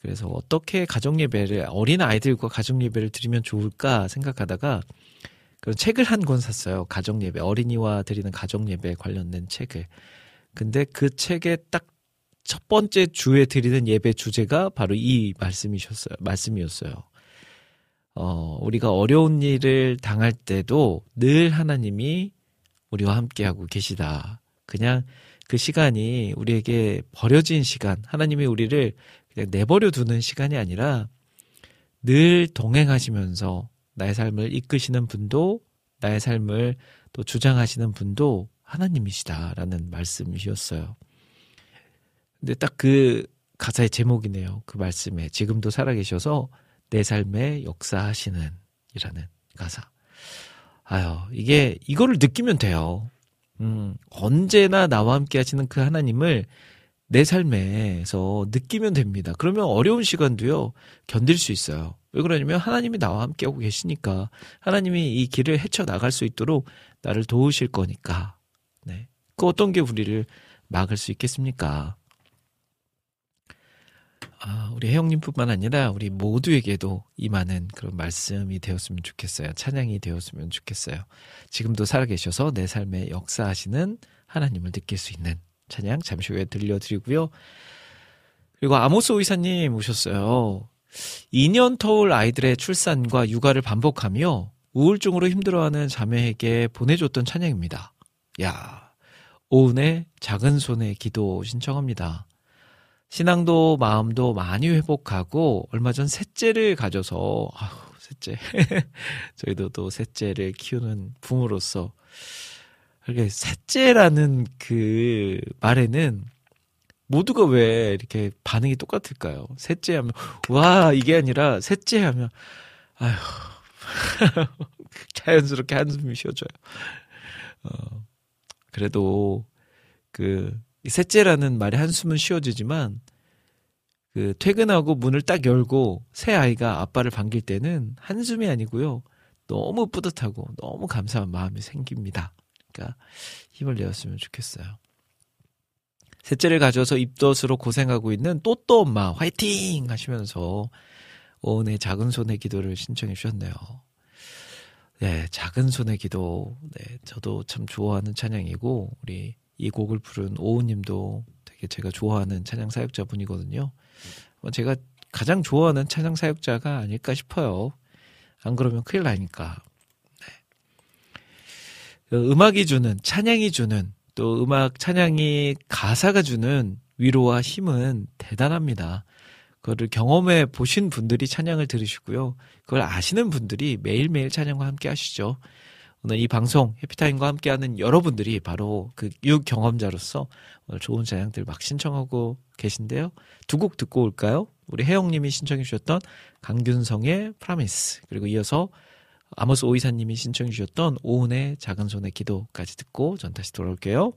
그래서 어떻게 가정 예배를 어린 아이들과 가정 예배를 드리면 좋을까 생각하다가 그런 책을 한 권 샀어요. 가정 예배 어린이와 드리는 가정 예배 관련된 책을. 근데 그 책에 딱 첫 번째 주에 드리는 예배 주제가 바로 이 말씀이셨어요. 말씀이었어요. 어, 우리가 어려운 일을 당할 때도 늘 하나님이 우리와 함께하고 계시다. 그냥 그 시간이 우리에게 버려진 시간, 하나님이 우리를 그냥 내버려 두는 시간이 아니라 늘 동행하시면서 나의 삶을 이끄시는 분도 나의 삶을 또 주장하시는 분도 하나님이시다라는 말씀이셨어요. 근데 딱 그 가사의 제목이네요. 그 말씀에 지금도 살아계셔서 내 삶에 역사하시는 이라는 가사. 아유, 이게 이거를 느끼면 돼요. 음, 언제나 나와 함께 하시는 그 하나님을 내 삶에서 느끼면 됩니다. 그러면 어려운 시간도요, 견딜 수 있어요. 왜 그러냐면 하나님이 나와 함께하고 계시니까 하나님이 이 길을 헤쳐나갈 수 있도록 나를 도우실 거니까. 네. 그 어떤 게 우리를 막을 수 있겠습니까? 아, 우리 혜영님뿐만 아니라 우리 모두에게도 임하는 그런 말씀이 되었으면 좋겠어요. 찬양이 되었으면 좋겠어요. 지금도 살아계셔서 내 삶에 역사하시는 하나님을 느낄 수 있는 찬양 잠시 후에 들려드리고요. 그리고 아모스 의사님 오셨어요. 2년 터울 아이들의 출산과 육아를 반복하며 우울증으로 힘들어하는 자매에게 보내줬던 찬양입니다. 야, 오은의 작은 손의 기도 신청합니다. 신앙도 마음도 많이 회복하고 얼마 전 셋째를 가져서 아우 셋째 저희도 또 셋째를 키우는 부모로서 이렇게 셋째라는 그 말에는 모두가 왜 이렇게 반응이 똑같을까요? 셋째 하면 와 이게 아니라 셋째 하면 아휴 자연스럽게 한숨이 쉬어져요. 어, 그래도 그 셋째라는 말에 한숨은 쉬어지지만 그 퇴근하고 문을 딱 열고 새 아이가 아빠를 반길 때는 한숨이 아니고요. 너무 뿌듯하고 너무 감사한 마음이 생깁니다. 그러니까 힘을 내었으면 좋겠어요. 셋째를 가져서 입덧으로 고생하고 있는 또또 엄마 화이팅 하시면서 오은의 작은 손의 기도를 신청해 주셨네요. 네, 작은 손의 기도. 네, 저도 참 좋아하는 찬양이고 우리 이 곡을 부른 오우님도 되게 제가 좋아하는 찬양 사역자 분이거든요. 뭐 제가 가장 좋아하는 찬양 사역자가 아닐까 싶어요. 안 그러면 큰일 나니까. 네. 그 음악이 주는 찬양이 주는 또 음악 찬양이 가사가 주는 위로와 힘은 대단합니다. 그거를 경험해 보신 분들이 찬양을 들으시고요. 그걸 아시는 분들이 매일매일 찬양과 함께 하시죠. 오늘 이 방송 해피타임과 함께하는 여러분들이 바로 그 유경험자로서 오늘 좋은 찬양들 막 신청하고 계신데요. 두 곡 듣고 올까요? 우리 혜영님이 신청해 주셨던 강균성의 프라미스 그리고 이어서 아모스 오이사님이 신청해 주셨던 오은의 작은 손의 기도까지 듣고 전 다시 돌아올게요.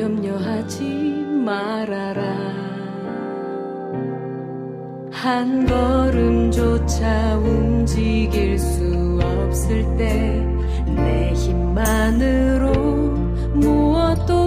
염려하지 말아라. 한 걸음조차 움직일 수 없을 때 내 힘만으로 무엇도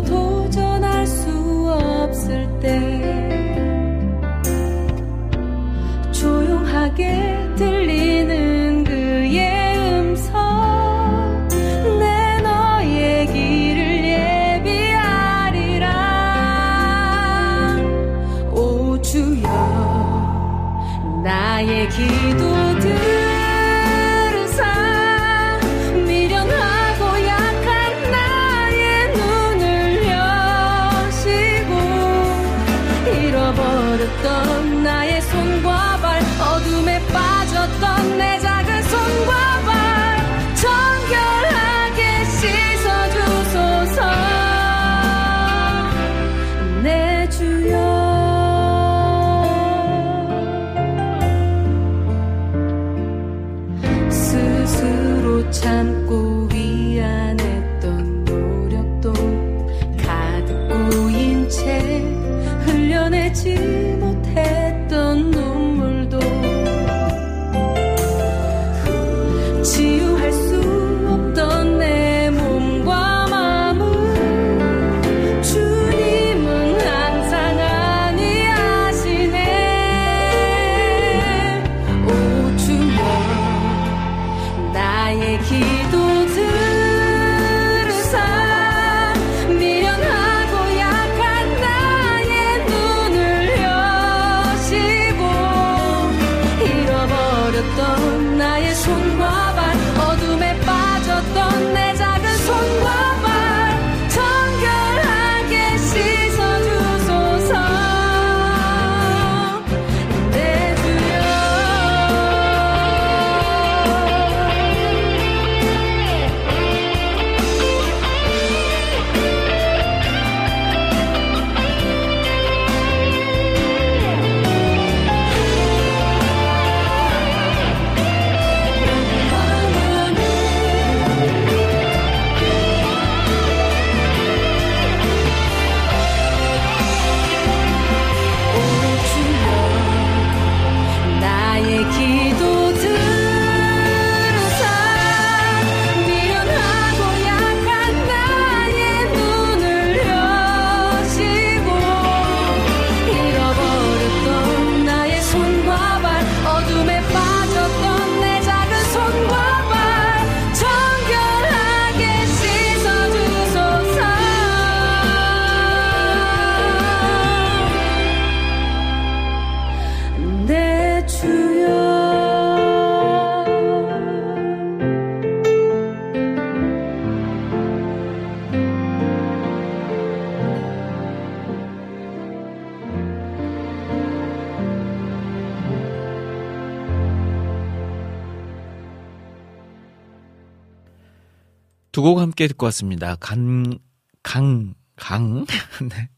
두 곡 함께 듣고 왔습니다. 간, 강, 강, 네.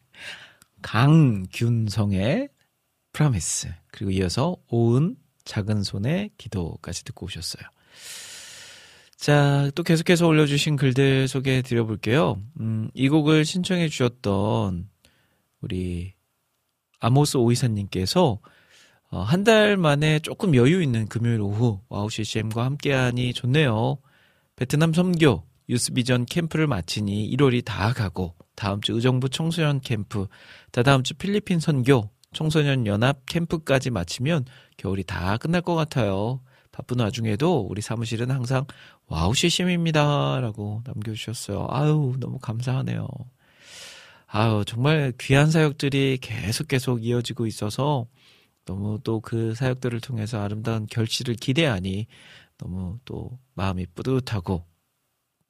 강균성의 Promise. 그리고 이어서 오은 작은 손의 기도까지 듣고 오셨어요. 자, 또 계속해서 올려주신 글들 소개해 드려 볼게요. 음, 이 곡을 신청해 주셨던 우리 아모스 오이사님께서 어, 한 달 만에 조금 여유 있는 금요일 오후 와우 CCM과 함께하니 좋네요. 베트남 선교 유스비전 캠프를 마치니 1월이 다 가고 다음 주 의정부 청소년 캠프, 다다음 주 필리핀 선교 청소년 연합 캠프까지 마치면 겨울이 다 끝날 것 같아요. 바쁜 와중에도 우리 사무실은 항상 와우 CCM입니다. 라고 남겨주셨어요. 아유, 너무 감사하네요. 아유, 정말 귀한 사역들이 계속 계속 이어지고 있어서 너무 또 그 사역들을 통해서 아름다운 결실을 기대하니 너무 또 마음이 뿌듯하고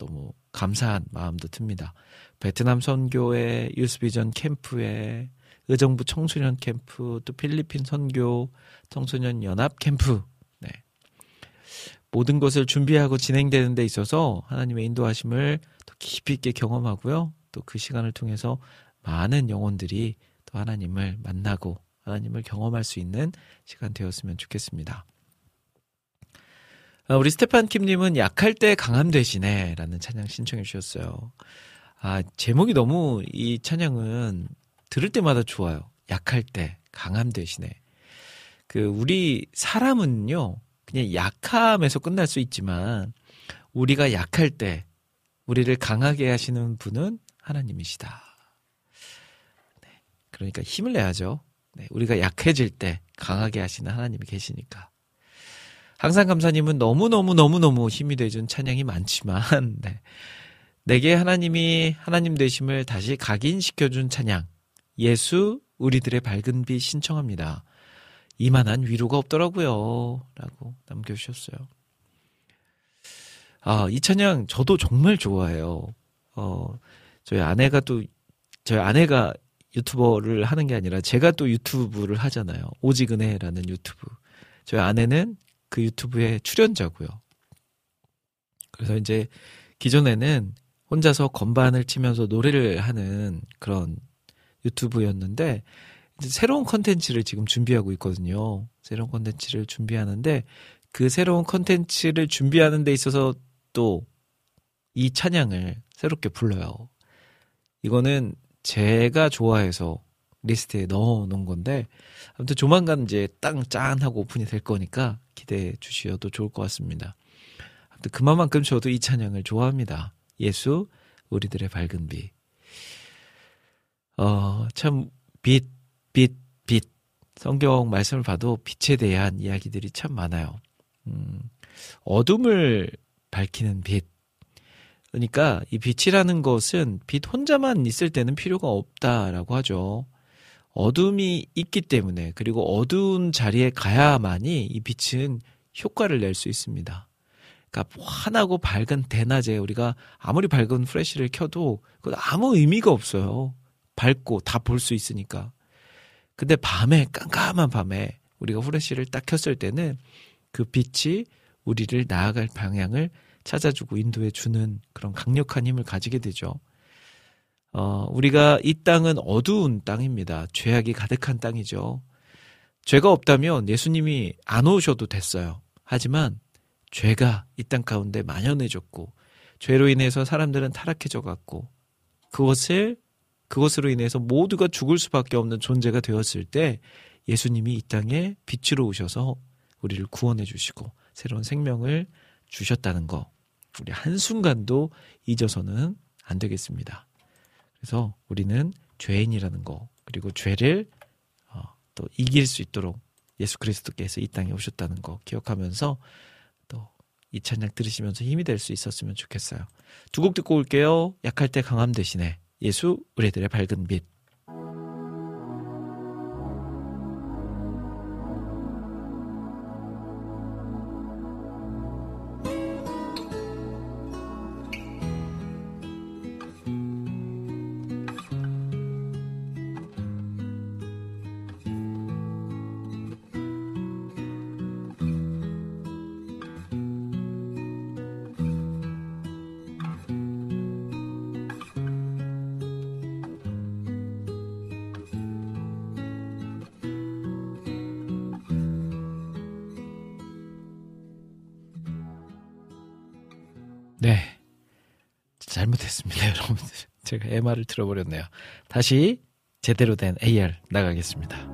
너무 감사한 마음도 듭니다. 베트남 선교회 유스비전 캠프에 의정부 청소년 캠프 또 필리핀 선교 청소년 연합 캠프 네. 모든 것을 준비하고 진행되는 데 있어서 하나님의 인도하심을 더 깊이 있게 경험하고요. 또 그 시간을 통해서 많은 영혼들이 또 하나님을 만나고 하나님을 경험할 수 있는 시간 되었으면 좋겠습니다. 아, 우리 스테판 킴님은 약할 때 강함 되시네 라는 찬양 신청해 주셨어요. 아, 제목이 너무 이 찬양은 들을 때마다 좋아요. 약할 때 강함 되시네. 그, 우리 사람은요, 그냥 약함에서 끝날 수 있지만, 우리가 약할 때, 우리를 강하게 하시는 분은 하나님이시다. 네, 그러니까 힘을 내야죠. 네, 우리가 약해질 때 강하게 하시는 하나님이 계시니까. 항상 감사님은 너무너무너무너무 힘이 되준 찬양이 많지만, 네. 내게 하나님이 하나님 되심을 다시 각인시켜준 찬양. 예수, 우리들의 밝은 빛 신청합니다. 이만한 위로가 없더라고요. 라고 남겨주셨어요. 아, 이 찬양 저도 정말 좋아해요. 어, 저희 아내가 또, 저희 아내가 유튜버를 하는 게 아니라 제가 또 유튜브를 하잖아요. 오직은혜라는 유튜브. 저희 아내는 그 유튜브의 출연자고요. 그래서 이제 기존에는 혼자서 건반을 치면서 노래를 하는 그런 유튜브였는데 이제 새로운 컨텐츠를 지금 준비하고 있거든요. 새로운 컨텐츠를 준비하는데 그 새로운 컨텐츠를 준비하는 데 있어서 또 이 찬양을 새롭게 불러요. 이거는 제가 좋아해서 리스트에 넣어 놓은 건데 아무튼 조만간 이제 땅 짠 하고 오픈이 될 거니까 기대해 주셔도 좋을 것 같습니다. 아무튼 그만큼 저도 이 찬양을 좋아합니다. 예수 우리들의 밝은 빛. 어, 참 빛, 빛, 빛. 성경 말씀을 봐도 빛에 대한 이야기들이 참 많아요. 음, 어둠을 밝히는 빛. 그러니까 이 빛이라는 것은 빛 혼자만 있을 때는 필요가 없다라고 하죠. 어둠이 있기 때문에 그리고 어두운 자리에 가야만이 이 빛은 효과를 낼 수 있습니다. 그러니까 환하고 밝은 대낮에 우리가 아무리 밝은 프레쉬를 켜도 그건 아무 의미가 없어요. 밝고 다 볼 수 있으니까. 근데 밤에 깜깜한 밤에 우리가 후레쉬를 딱 켰을 때는 그 빛이 우리를 나아갈 방향을 찾아주고 인도해 주는 그런 강력한 힘을 가지게 되죠. 어, 우리가 이 땅은 어두운 땅입니다. 죄악이 가득한 땅이죠. 죄가 없다면 예수님이 안 오셔도 됐어요. 하지만 죄가 이 땅 가운데 만연해졌고 죄로 인해서 사람들은 타락해져 갔고 그것을 그것으로 인해서 모두가 죽을 수밖에 없는 존재가 되었을 때 예수님이 이 땅에 빛으로 오셔서 우리를 구원해 주시고 새로운 생명을 주셨다는 거 우리 한순간도 잊어서는 안 되겠습니다. 그래서 우리는 죄인이라는 거 그리고 죄를 어, 또 이길 수 있도록 예수 그리스도께서 이 땅에 오셨다는 거 기억하면서 또 이 찬양 들으시면서 힘이 될 수 있었으면 좋겠어요. 두 곡 듣고 올게요. 약할 때 강함 대신에 예수 우리들의 밝은 빛. MR을 틀어버렸네요. 다시 제대로 된 AR 나가겠습니다.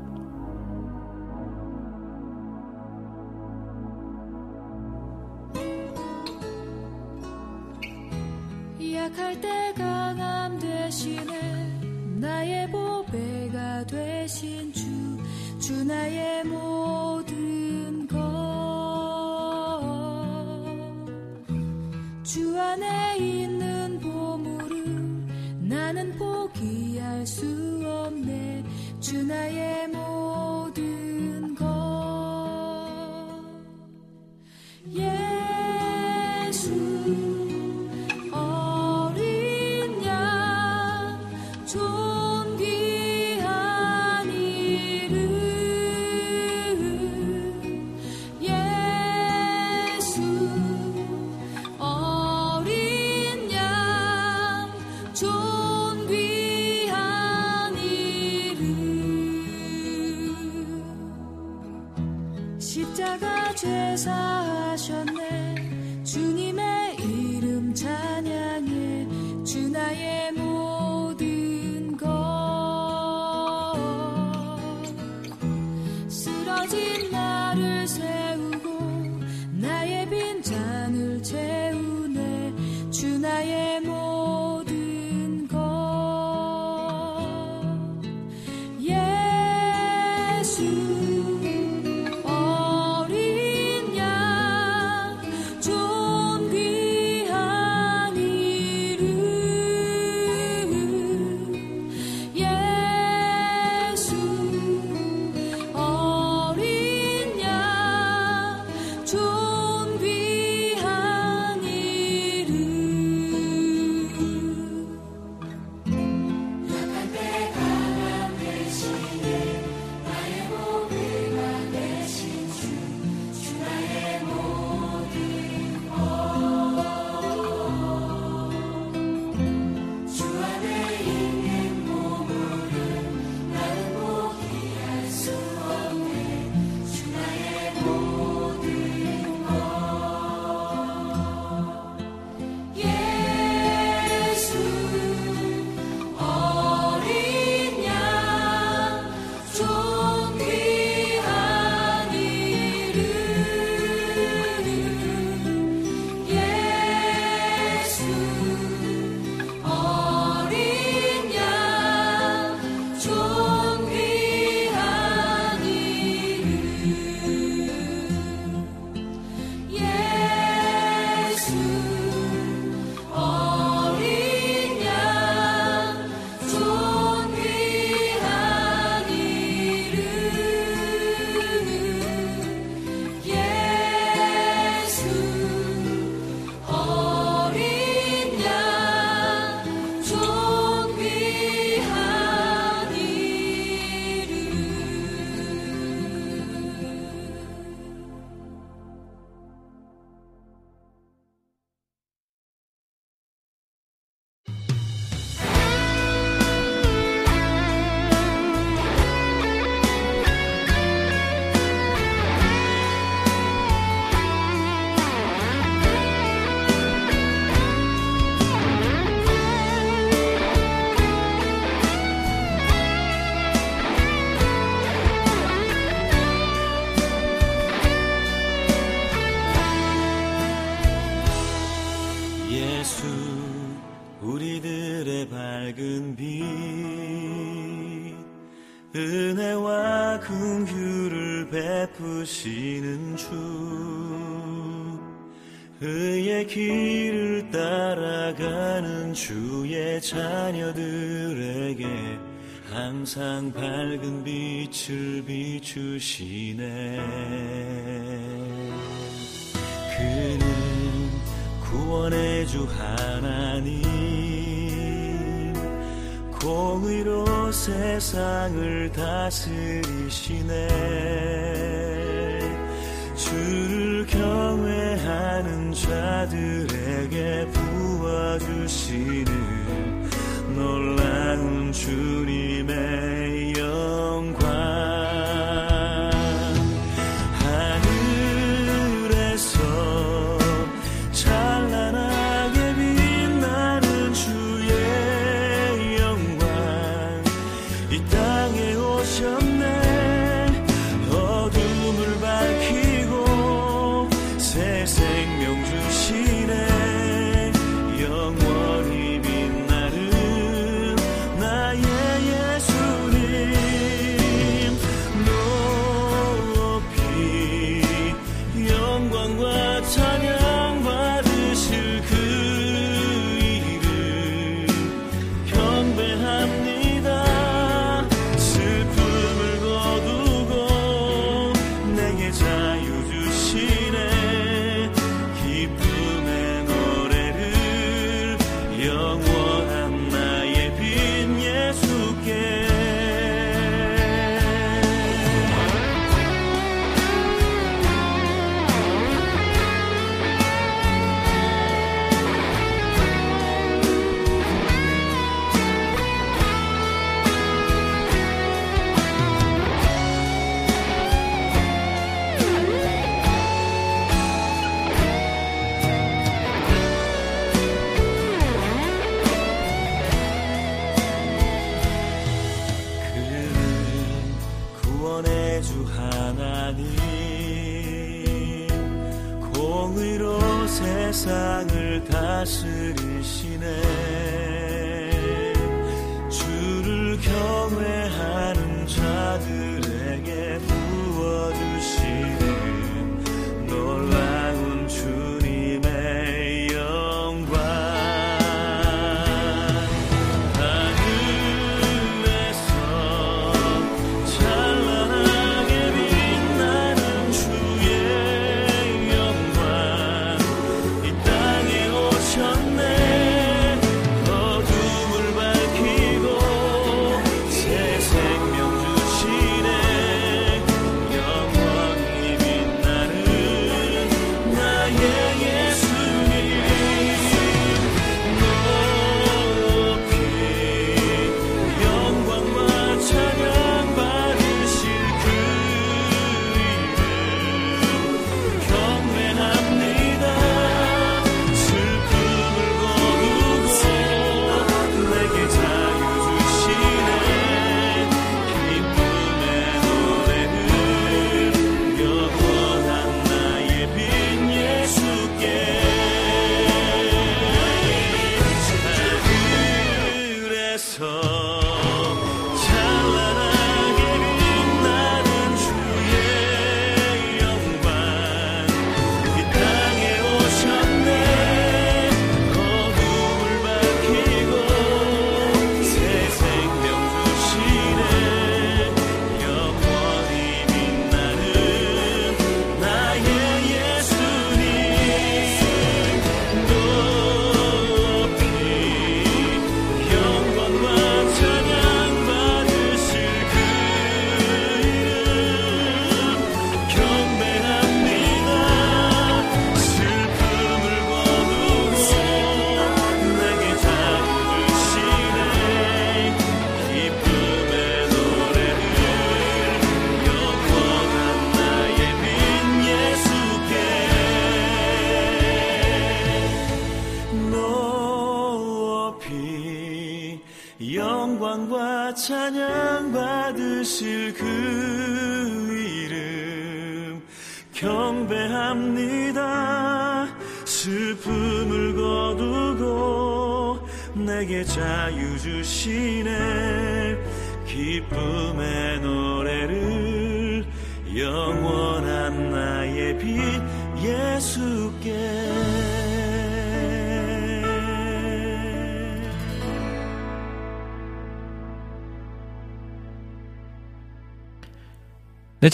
다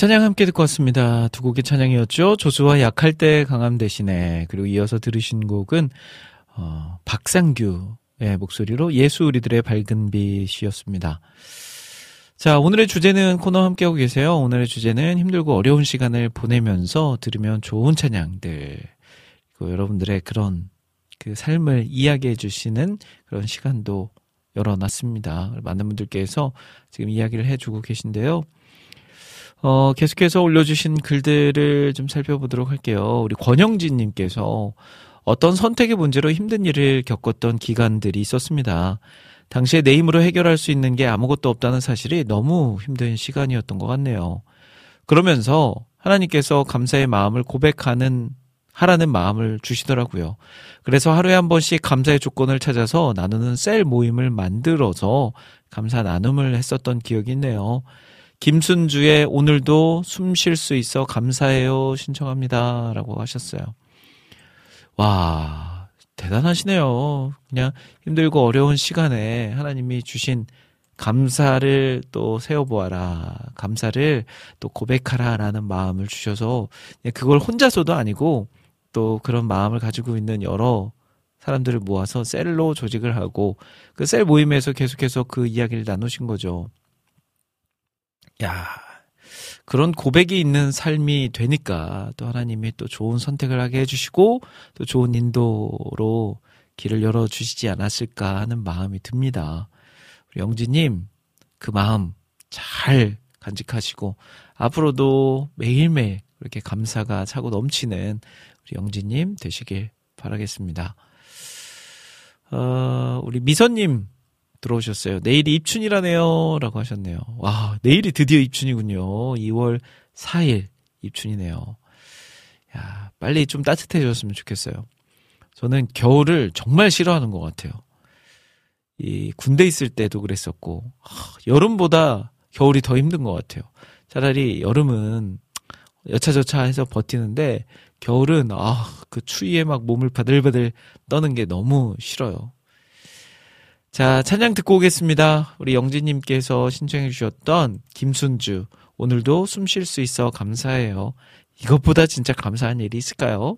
찬양 함께 듣고 왔습니다. 두 곡의 찬양이었죠. 조수와 약할 때 강함 대신에 그리고 이어서 들으신 곡은 어, 박상규의 목소리로 예수 우리들의 밝은 빛이었습니다. 자, 오늘의 주제는 코너 함께하고 계세요. 오늘의 주제는 힘들고 어려운 시간을 보내면서 들으면 좋은 찬양들. 그리고 여러분들의 그런 그 삶을 이야기해 주시는 그런 시간도 열어놨습니다. 많은 분들께서 지금 이야기를 해주고 계신데요. 어, 계속해서 올려주신 글들을 좀 살펴보도록 할게요. 우리 권영진님께서 어떤 선택의 문제로 힘든 일을 겪었던 기간들이 있었습니다. 당시에 내 힘으로 해결할 수 있는 게 아무것도 없다는 사실이 너무 힘든 시간이었던 것 같네요. 그러면서 하나님께서 감사의 마음을 고백하는 하라는 마음을 주시더라고요. 그래서 하루에 한 번씩 감사의 조건을 찾아서 나누는 셀 모임을 만들어서 감사 나눔을 했었던 기억이 있네요. 김순주의 오늘도 숨 쉴 수 있어 감사해요 신청합니다. 라고 하셨어요. 와, 대단하시네요. 그냥 힘들고 어려운 시간에 하나님이 주신 감사를 또 세워보아라. 감사를 또 고백하라. 라는 마음을 주셔서 그걸 혼자서도 아니고 또 그런 마음을 가지고 있는 여러 사람들을 모아서 셀로 조직을 하고 그 셀 모임에서 계속해서 그 이야기를 나누신 거죠. 야, 그런 고백이 있는 삶이 되니까 또 하나님이 또 좋은 선택을 하게 해주시고 또 좋은 인도로 길을 열어주시지 않았을까 하는 마음이 듭니다. 우리 영지님, 그 마음 잘 간직하시고 앞으로도 매일매일 그렇게 감사가 차고 넘치는 우리 영지님 되시길 바라겠습니다. 어, 우리 미선님 들어오셨어요. 내일이 입춘이라네요. 라고 하셨네요. 와, 내일이 드디어 입춘이군요. 2월 4일 입춘이네요. 야, 빨리 좀 따뜻해졌으면 좋겠어요. 저는 겨울을 정말 싫어하는 것 같아요. 이 군대 있을 때도 그랬었고, 하, 여름보다 겨울이 더 힘든 것 같아요. 차라리 여름은 여차저차 해서 버티는데, 겨울은, 아, 그 추위에 막 몸을 바들바들 떠는 게 너무 싫어요. 자, 찬양 듣고 오겠습니다. 우리 영지님께서 신청해 주셨던 김순주. 오늘도 숨 쉴 수 있어 감사해요. 이것보다 진짜 감사한 일이 있을까요?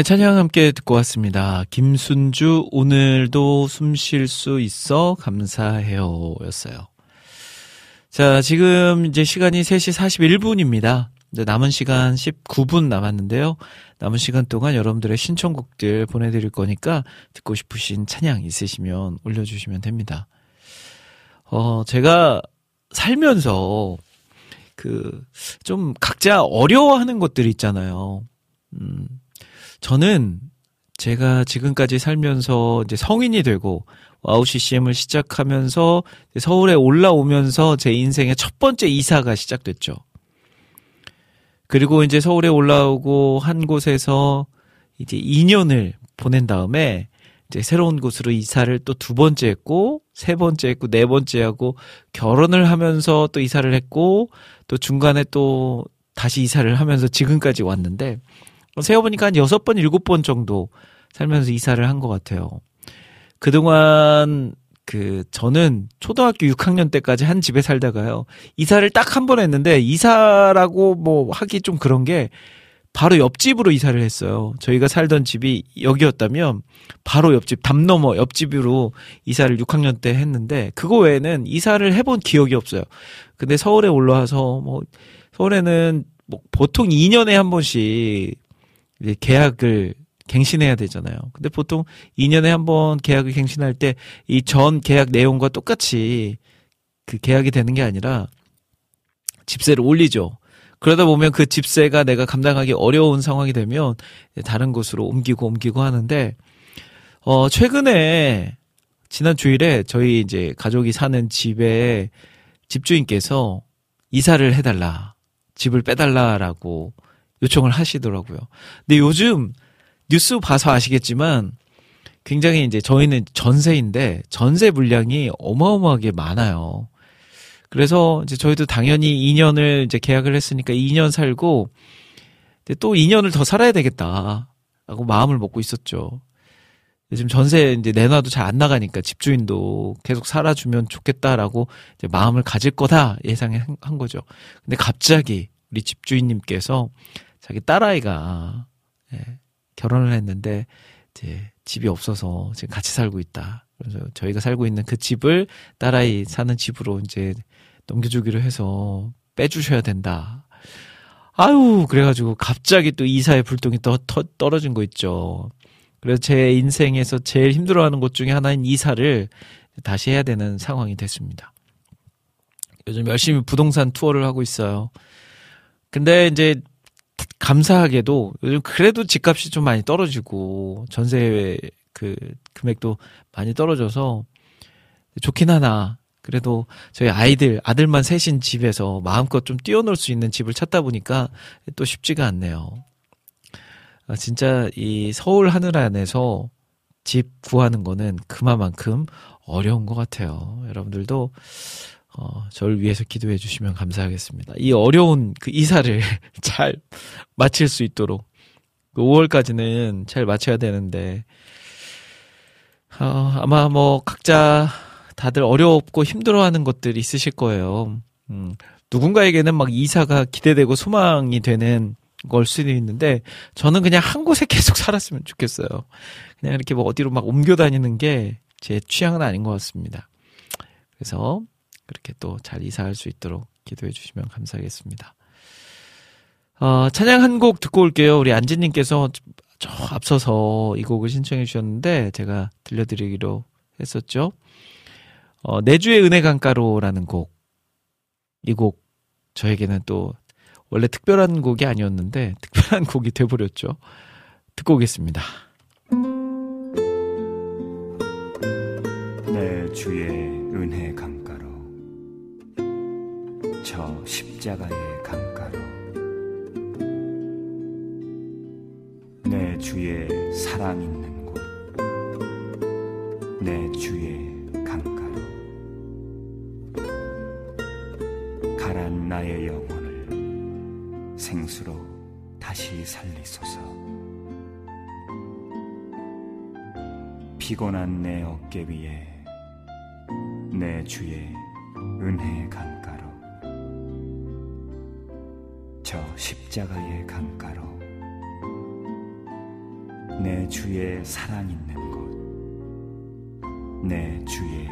네, 찬양 함께 듣고 왔습니다. 김순주, 오늘도 숨 쉴 수 있어 감사해요. 였어요. 자, 지금 이제 시간이 3시 41분입니다. 이제 남은 시간 19분 남았는데요. 남은 시간 동안 여러분들의 신청곡들 보내드릴 거니까 듣고 싶으신 찬양 있으시면 올려주시면 됩니다. 어, 제가 살면서 그, 좀 각자 어려워하는 것들 있잖아요. 음, 저는 제가 지금까지 살면서 이제 성인이 되고 와우 CCM을 시작하면서 서울에 올라오면서 제 인생의 첫 번째 이사가 시작됐죠. 그리고 이제 서울에 올라오고 한 곳에서 이제 2년을 보낸 다음에 이제 새로운 곳으로 이사를 또 두 번째 했고 세 번째 했고 네 번째 하고 결혼을 하면서 또 이사를 했고 또 중간에 또 다시 이사를 하면서 지금까지 왔는데 세어보니까 한 여섯 번, 일곱 번 정도 살면서 이사를 한 것 같아요. 그동안 그 저는 초등학교 6학년 때까지 한 집에 살다가요. 이사를 딱 한 번 했는데 이사라고 뭐 하기 좀 그런 게 바로 옆집으로 이사를 했어요. 저희가 살던 집이 여기였다면 바로 옆집 담 넘어 옆집으로 이사를 6학년 때 했는데 그거 외에는 이사를 해본 기억이 없어요. 근데 서울에 올라와서 뭐 서울에는 뭐 보통 2년에 한 번씩 이제 계약을 갱신해야 되잖아요. 근데 보통 2년에 한 번 계약을 갱신할 때 이 전 계약 내용과 똑같이 그 계약이 되는 게 아니라 집세를 올리죠. 그러다 보면 그 집세가 내가 감당하기 어려운 상황이 되면 다른 곳으로 옮기고 옮기고 하는데 어 최근에 지난 주일에 저희 이제 가족이 사는 집에 집주인께서 이사를 해달라 집을 빼달라라고 요청을 하시더라고요. 근데 요즘 뉴스 봐서 아시겠지만 굉장히 이제 저희는 전세인데 전세 물량이 어마어마하게 많아요. 그래서 이제 저희도 당연히 2년을 이제 계약을 했으니까 2년 살고 또 2년을 더 살아야 되겠다라고 마음을 먹고 있었죠. 요즘 전세 이제 내놔도 잘 안 나가니까 집주인도 계속 살아주면 좋겠다라고 이제 마음을 가질 거다 예상한 거죠. 근데 갑자기 우리 집주인님께서 자기 딸아이가 예, 결혼을 했는데 이제 집이 없어서 지금 같이 살고 있다. 그래서 저희가 살고 있는 그 집을 딸아이 사는 집으로 이제 넘겨주기로 해서 빼주셔야 된다. 아유, 그래가지고 갑자기 또 이사의 불똥이 떠, 떠, 떨어진 거 있죠. 그래서 제 인생에서 제일 힘들어하는 것 중에 하나인 이사를 다시 해야 되는 상황이 됐습니다. 요즘 열심히 부동산 투어를 하고 있어요. 근데 이제 감사하게도 요즘 그래도 집값이 좀 많이 떨어지고 전세 그 금액도 많이 떨어져서 좋긴 하나 그래도 저희 아이들 아들만 셋인 집에서 마음껏 좀 뛰어놀 수 있는 집을 찾다 보니까 또 쉽지가 않네요. 아, 진짜 이 서울 하늘 안에서 집 구하는 거는 그만큼 어려운 것 같아요. 여러분들도 어, 저를 위해서 기도해 주시면 감사하겠습니다. 이 어려운 그 이사를 잘 마칠 수 있도록 5월까지는 잘 마쳐야 되는데 어, 아마 뭐 각자 다들 어렵고 힘들어하는 것들이 있으실 거예요. 음, 누군가에게는 막 이사가 기대되고 소망이 되는 걸 수도 있는데 저는 그냥 한 곳에 계속 살았으면 좋겠어요. 그냥 이렇게 뭐 어디로 막 옮겨 다니는 게 제 취향은 아닌 것 같습니다. 그래서 그렇게 또 잘 이사할 수 있도록 기도해 주시면 감사하겠습니다. 어, 찬양 한 곡 듣고 올게요. 우리 안지님께서 저 앞서서 이 곡을 신청해 주셨는데 제가 들려드리기로 했었죠. 어, 내주의 은혜 강가로라는 곡. 이 곡 저에게는 또 원래 특별한 곡이 아니었는데 특별한 곡이 돼버렸죠. 듣고 오겠습니다. 내 주의 은혜 강가로 저 십자가의 강가로. 내 주의 사랑 있는 곳. 내 주의 강가로. 가란 나의 영혼을 생수로 다시 살리소서. 피곤한 내 어깨 위에 내 주의 은혜 강가로 저 십자가의 강가로 내 주의 사랑 있는 곳 내 주의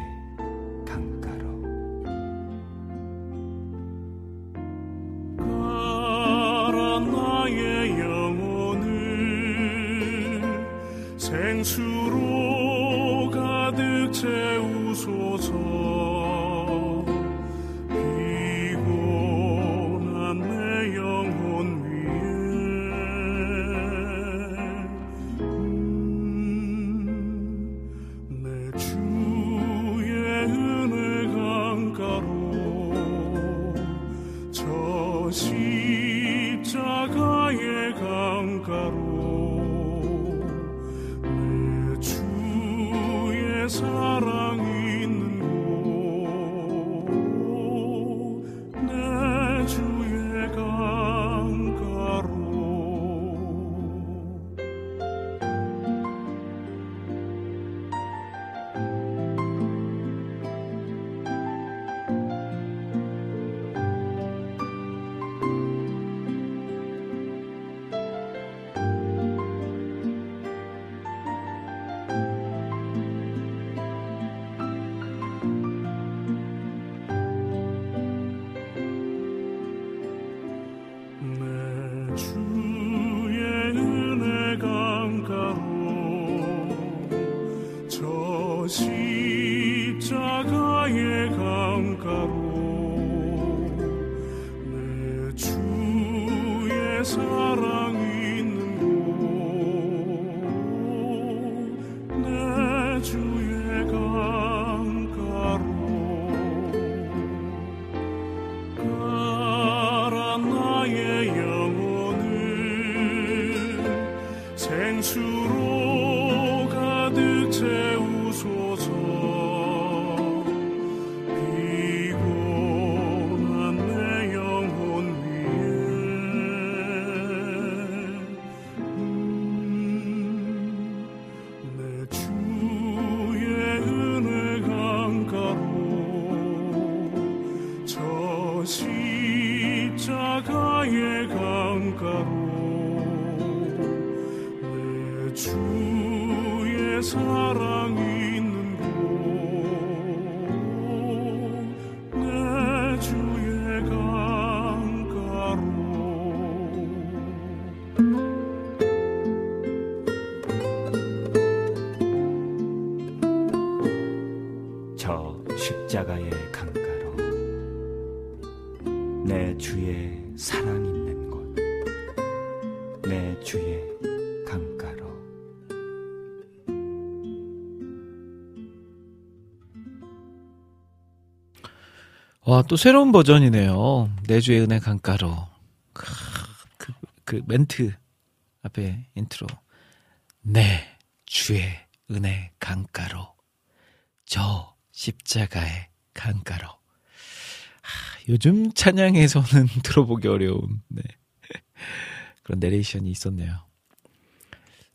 와, 또 새로운 버전이네요. 내주의 은혜 강가로. 크, 그, 그 멘트 앞에 인트로. 내 주의 은혜 강가로. 저 십자가의 강가로. 하, 요즘 찬양에서는 들어보기 어려운, 네. 그런 내레이션이 있었네요.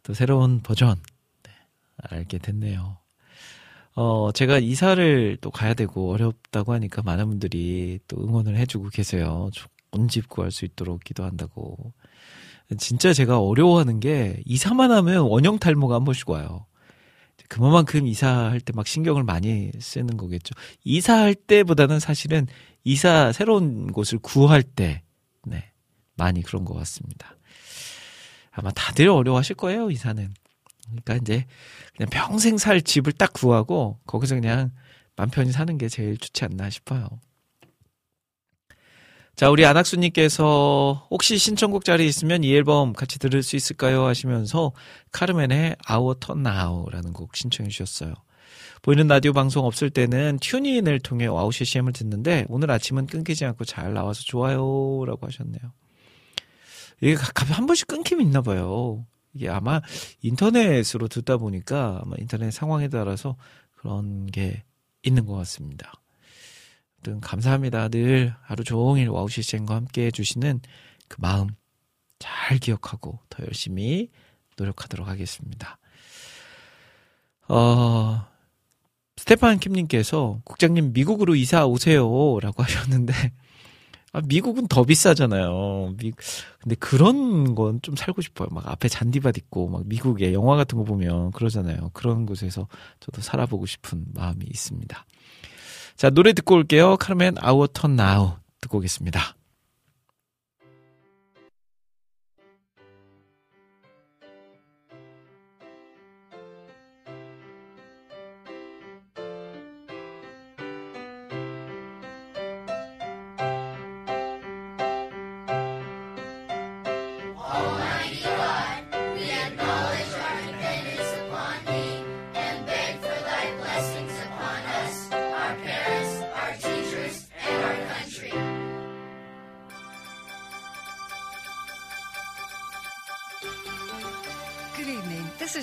또 새로운 버전, 네, 알게 됐네요. 어, 제가 이사를 또 가야 되고 어렵다고 하니까 많은 분들이 또 응원을 해주고 계세요. 좋은 집 구할 수 있도록 기도한다고. 진짜 제가 어려워하는 게 이사만 하면 원형 탈모가 한 번씩 와요. 그만큼 이사할 때 막 신경을 많이 쓰는 거겠죠. 이사할 때보다는 사실은 이사 새로운 곳을 구할 때, 네, 많이 그런 것 같습니다. 아마 다들 어려워하실 거예요, 이사는. 그러니까 이제 그냥 평생 살 집을 딱 구하고 거기서 그냥 맘 편히 사는 게 제일 좋지 않나 싶어요. 자, 우리 안학수님께서 혹시 신청곡 자리 있으면 이 앨범 같이 들을 수 있을까요? 하시면서 카르멘의 Our Turn Now라는 곡 신청해 주셨어요. 보이는 라디오 방송 없을 때는 튜닝을 통해 와우 CCM을 듣는데 오늘 아침은 끊기지 않고 잘 나와서 좋아요 라고 하셨네요. 이게 가끔 한 번씩 끊김이 있나 봐요. 이게 아마 인터넷으로 듣다 보니까 아마 인터넷 상황에 따라서 그런 게 있는 것 같습니다. 아무튼 감사합니다. 늘 하루 종일 와우 CCM과 함께 해주시는 그 마음 잘 기억하고 더 열심히 노력하도록 하겠습니다. 어, 스테판 킴님께서 국장님 미국으로 이사 오세요 라고 하셨는데 아, 미국은 더 비싸잖아요. 미, 근데 그런 건 좀 살고 싶어요. 막 앞에 잔디밭 있고, 막 미국의 영화 같은 거 보면 그러잖아요. 그런 곳에서 저도 살아보고 싶은 마음이 있습니다. 자, 노래 듣고 올게요. 카르멘 아워 턴 나우 듣고 오겠습니다.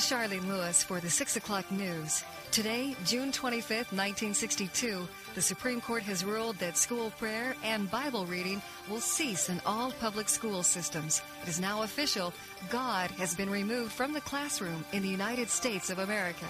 Is Charlene Lewis for the 6 o'clock news. Today, June 25th, 1962, the Supreme Court has ruled that school prayer and Bible reading will cease in all public school systems. It is now official. God has been removed from the classroom in the United States of America.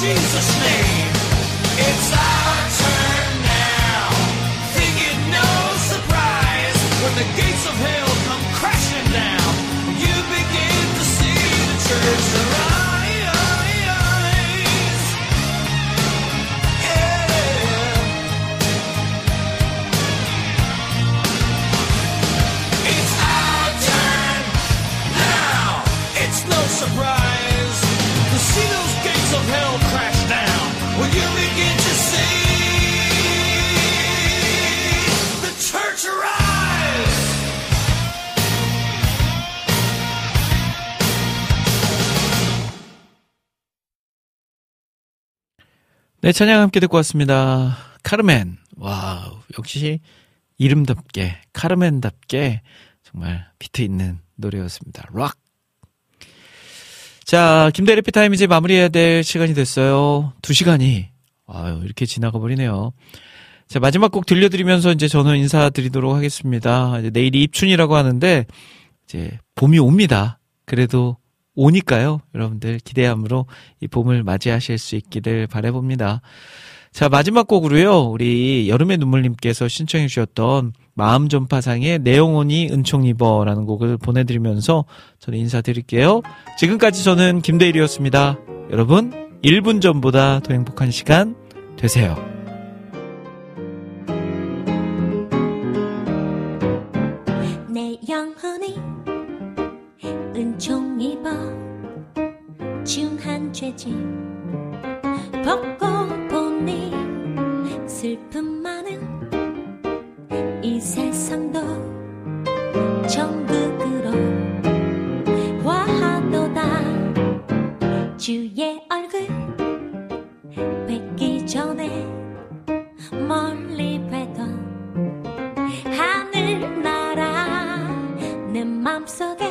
Jesus' name. It's 네, 찬양 함께 듣고 왔습니다. 카르멘. 와우. 역시 이름답게, 카르멘답게 정말 비트 있는 노래였습니다. 락. 자, 김대일의 해피타임 이제 마무리해야 될 시간이 됐어요. 두 시간이. 아유, 이렇게 지나가 버리네요. 자, 마지막 곡 들려드리면서 이제 저는 인사드리도록 하겠습니다. 이제 내일이 입춘이라고 하는데, 이제 봄이 옵니다. 그래도 오니까요. 여러분들 기대함으로 이 봄을 맞이하실 수 있기를 바라봅니다. 자, 마지막 곡으로요. 우리 여름의 눈물님께서 신청해 주셨던 마음 전파상의 내 영혼이 은총 입어라는 곡을 보내 드리면서 저는 인사드릴게요. 지금까지 저는 김대일이었습니다. 여러분, 1분 전보다 더 행복한 시간 되세요. 죄짐 벗고 보니 슬픔 많은 이 세상도 천국으로 화하도다. 주의 얼굴 뵙기 전에 멀리 뵈던 하늘나라 내 맘속에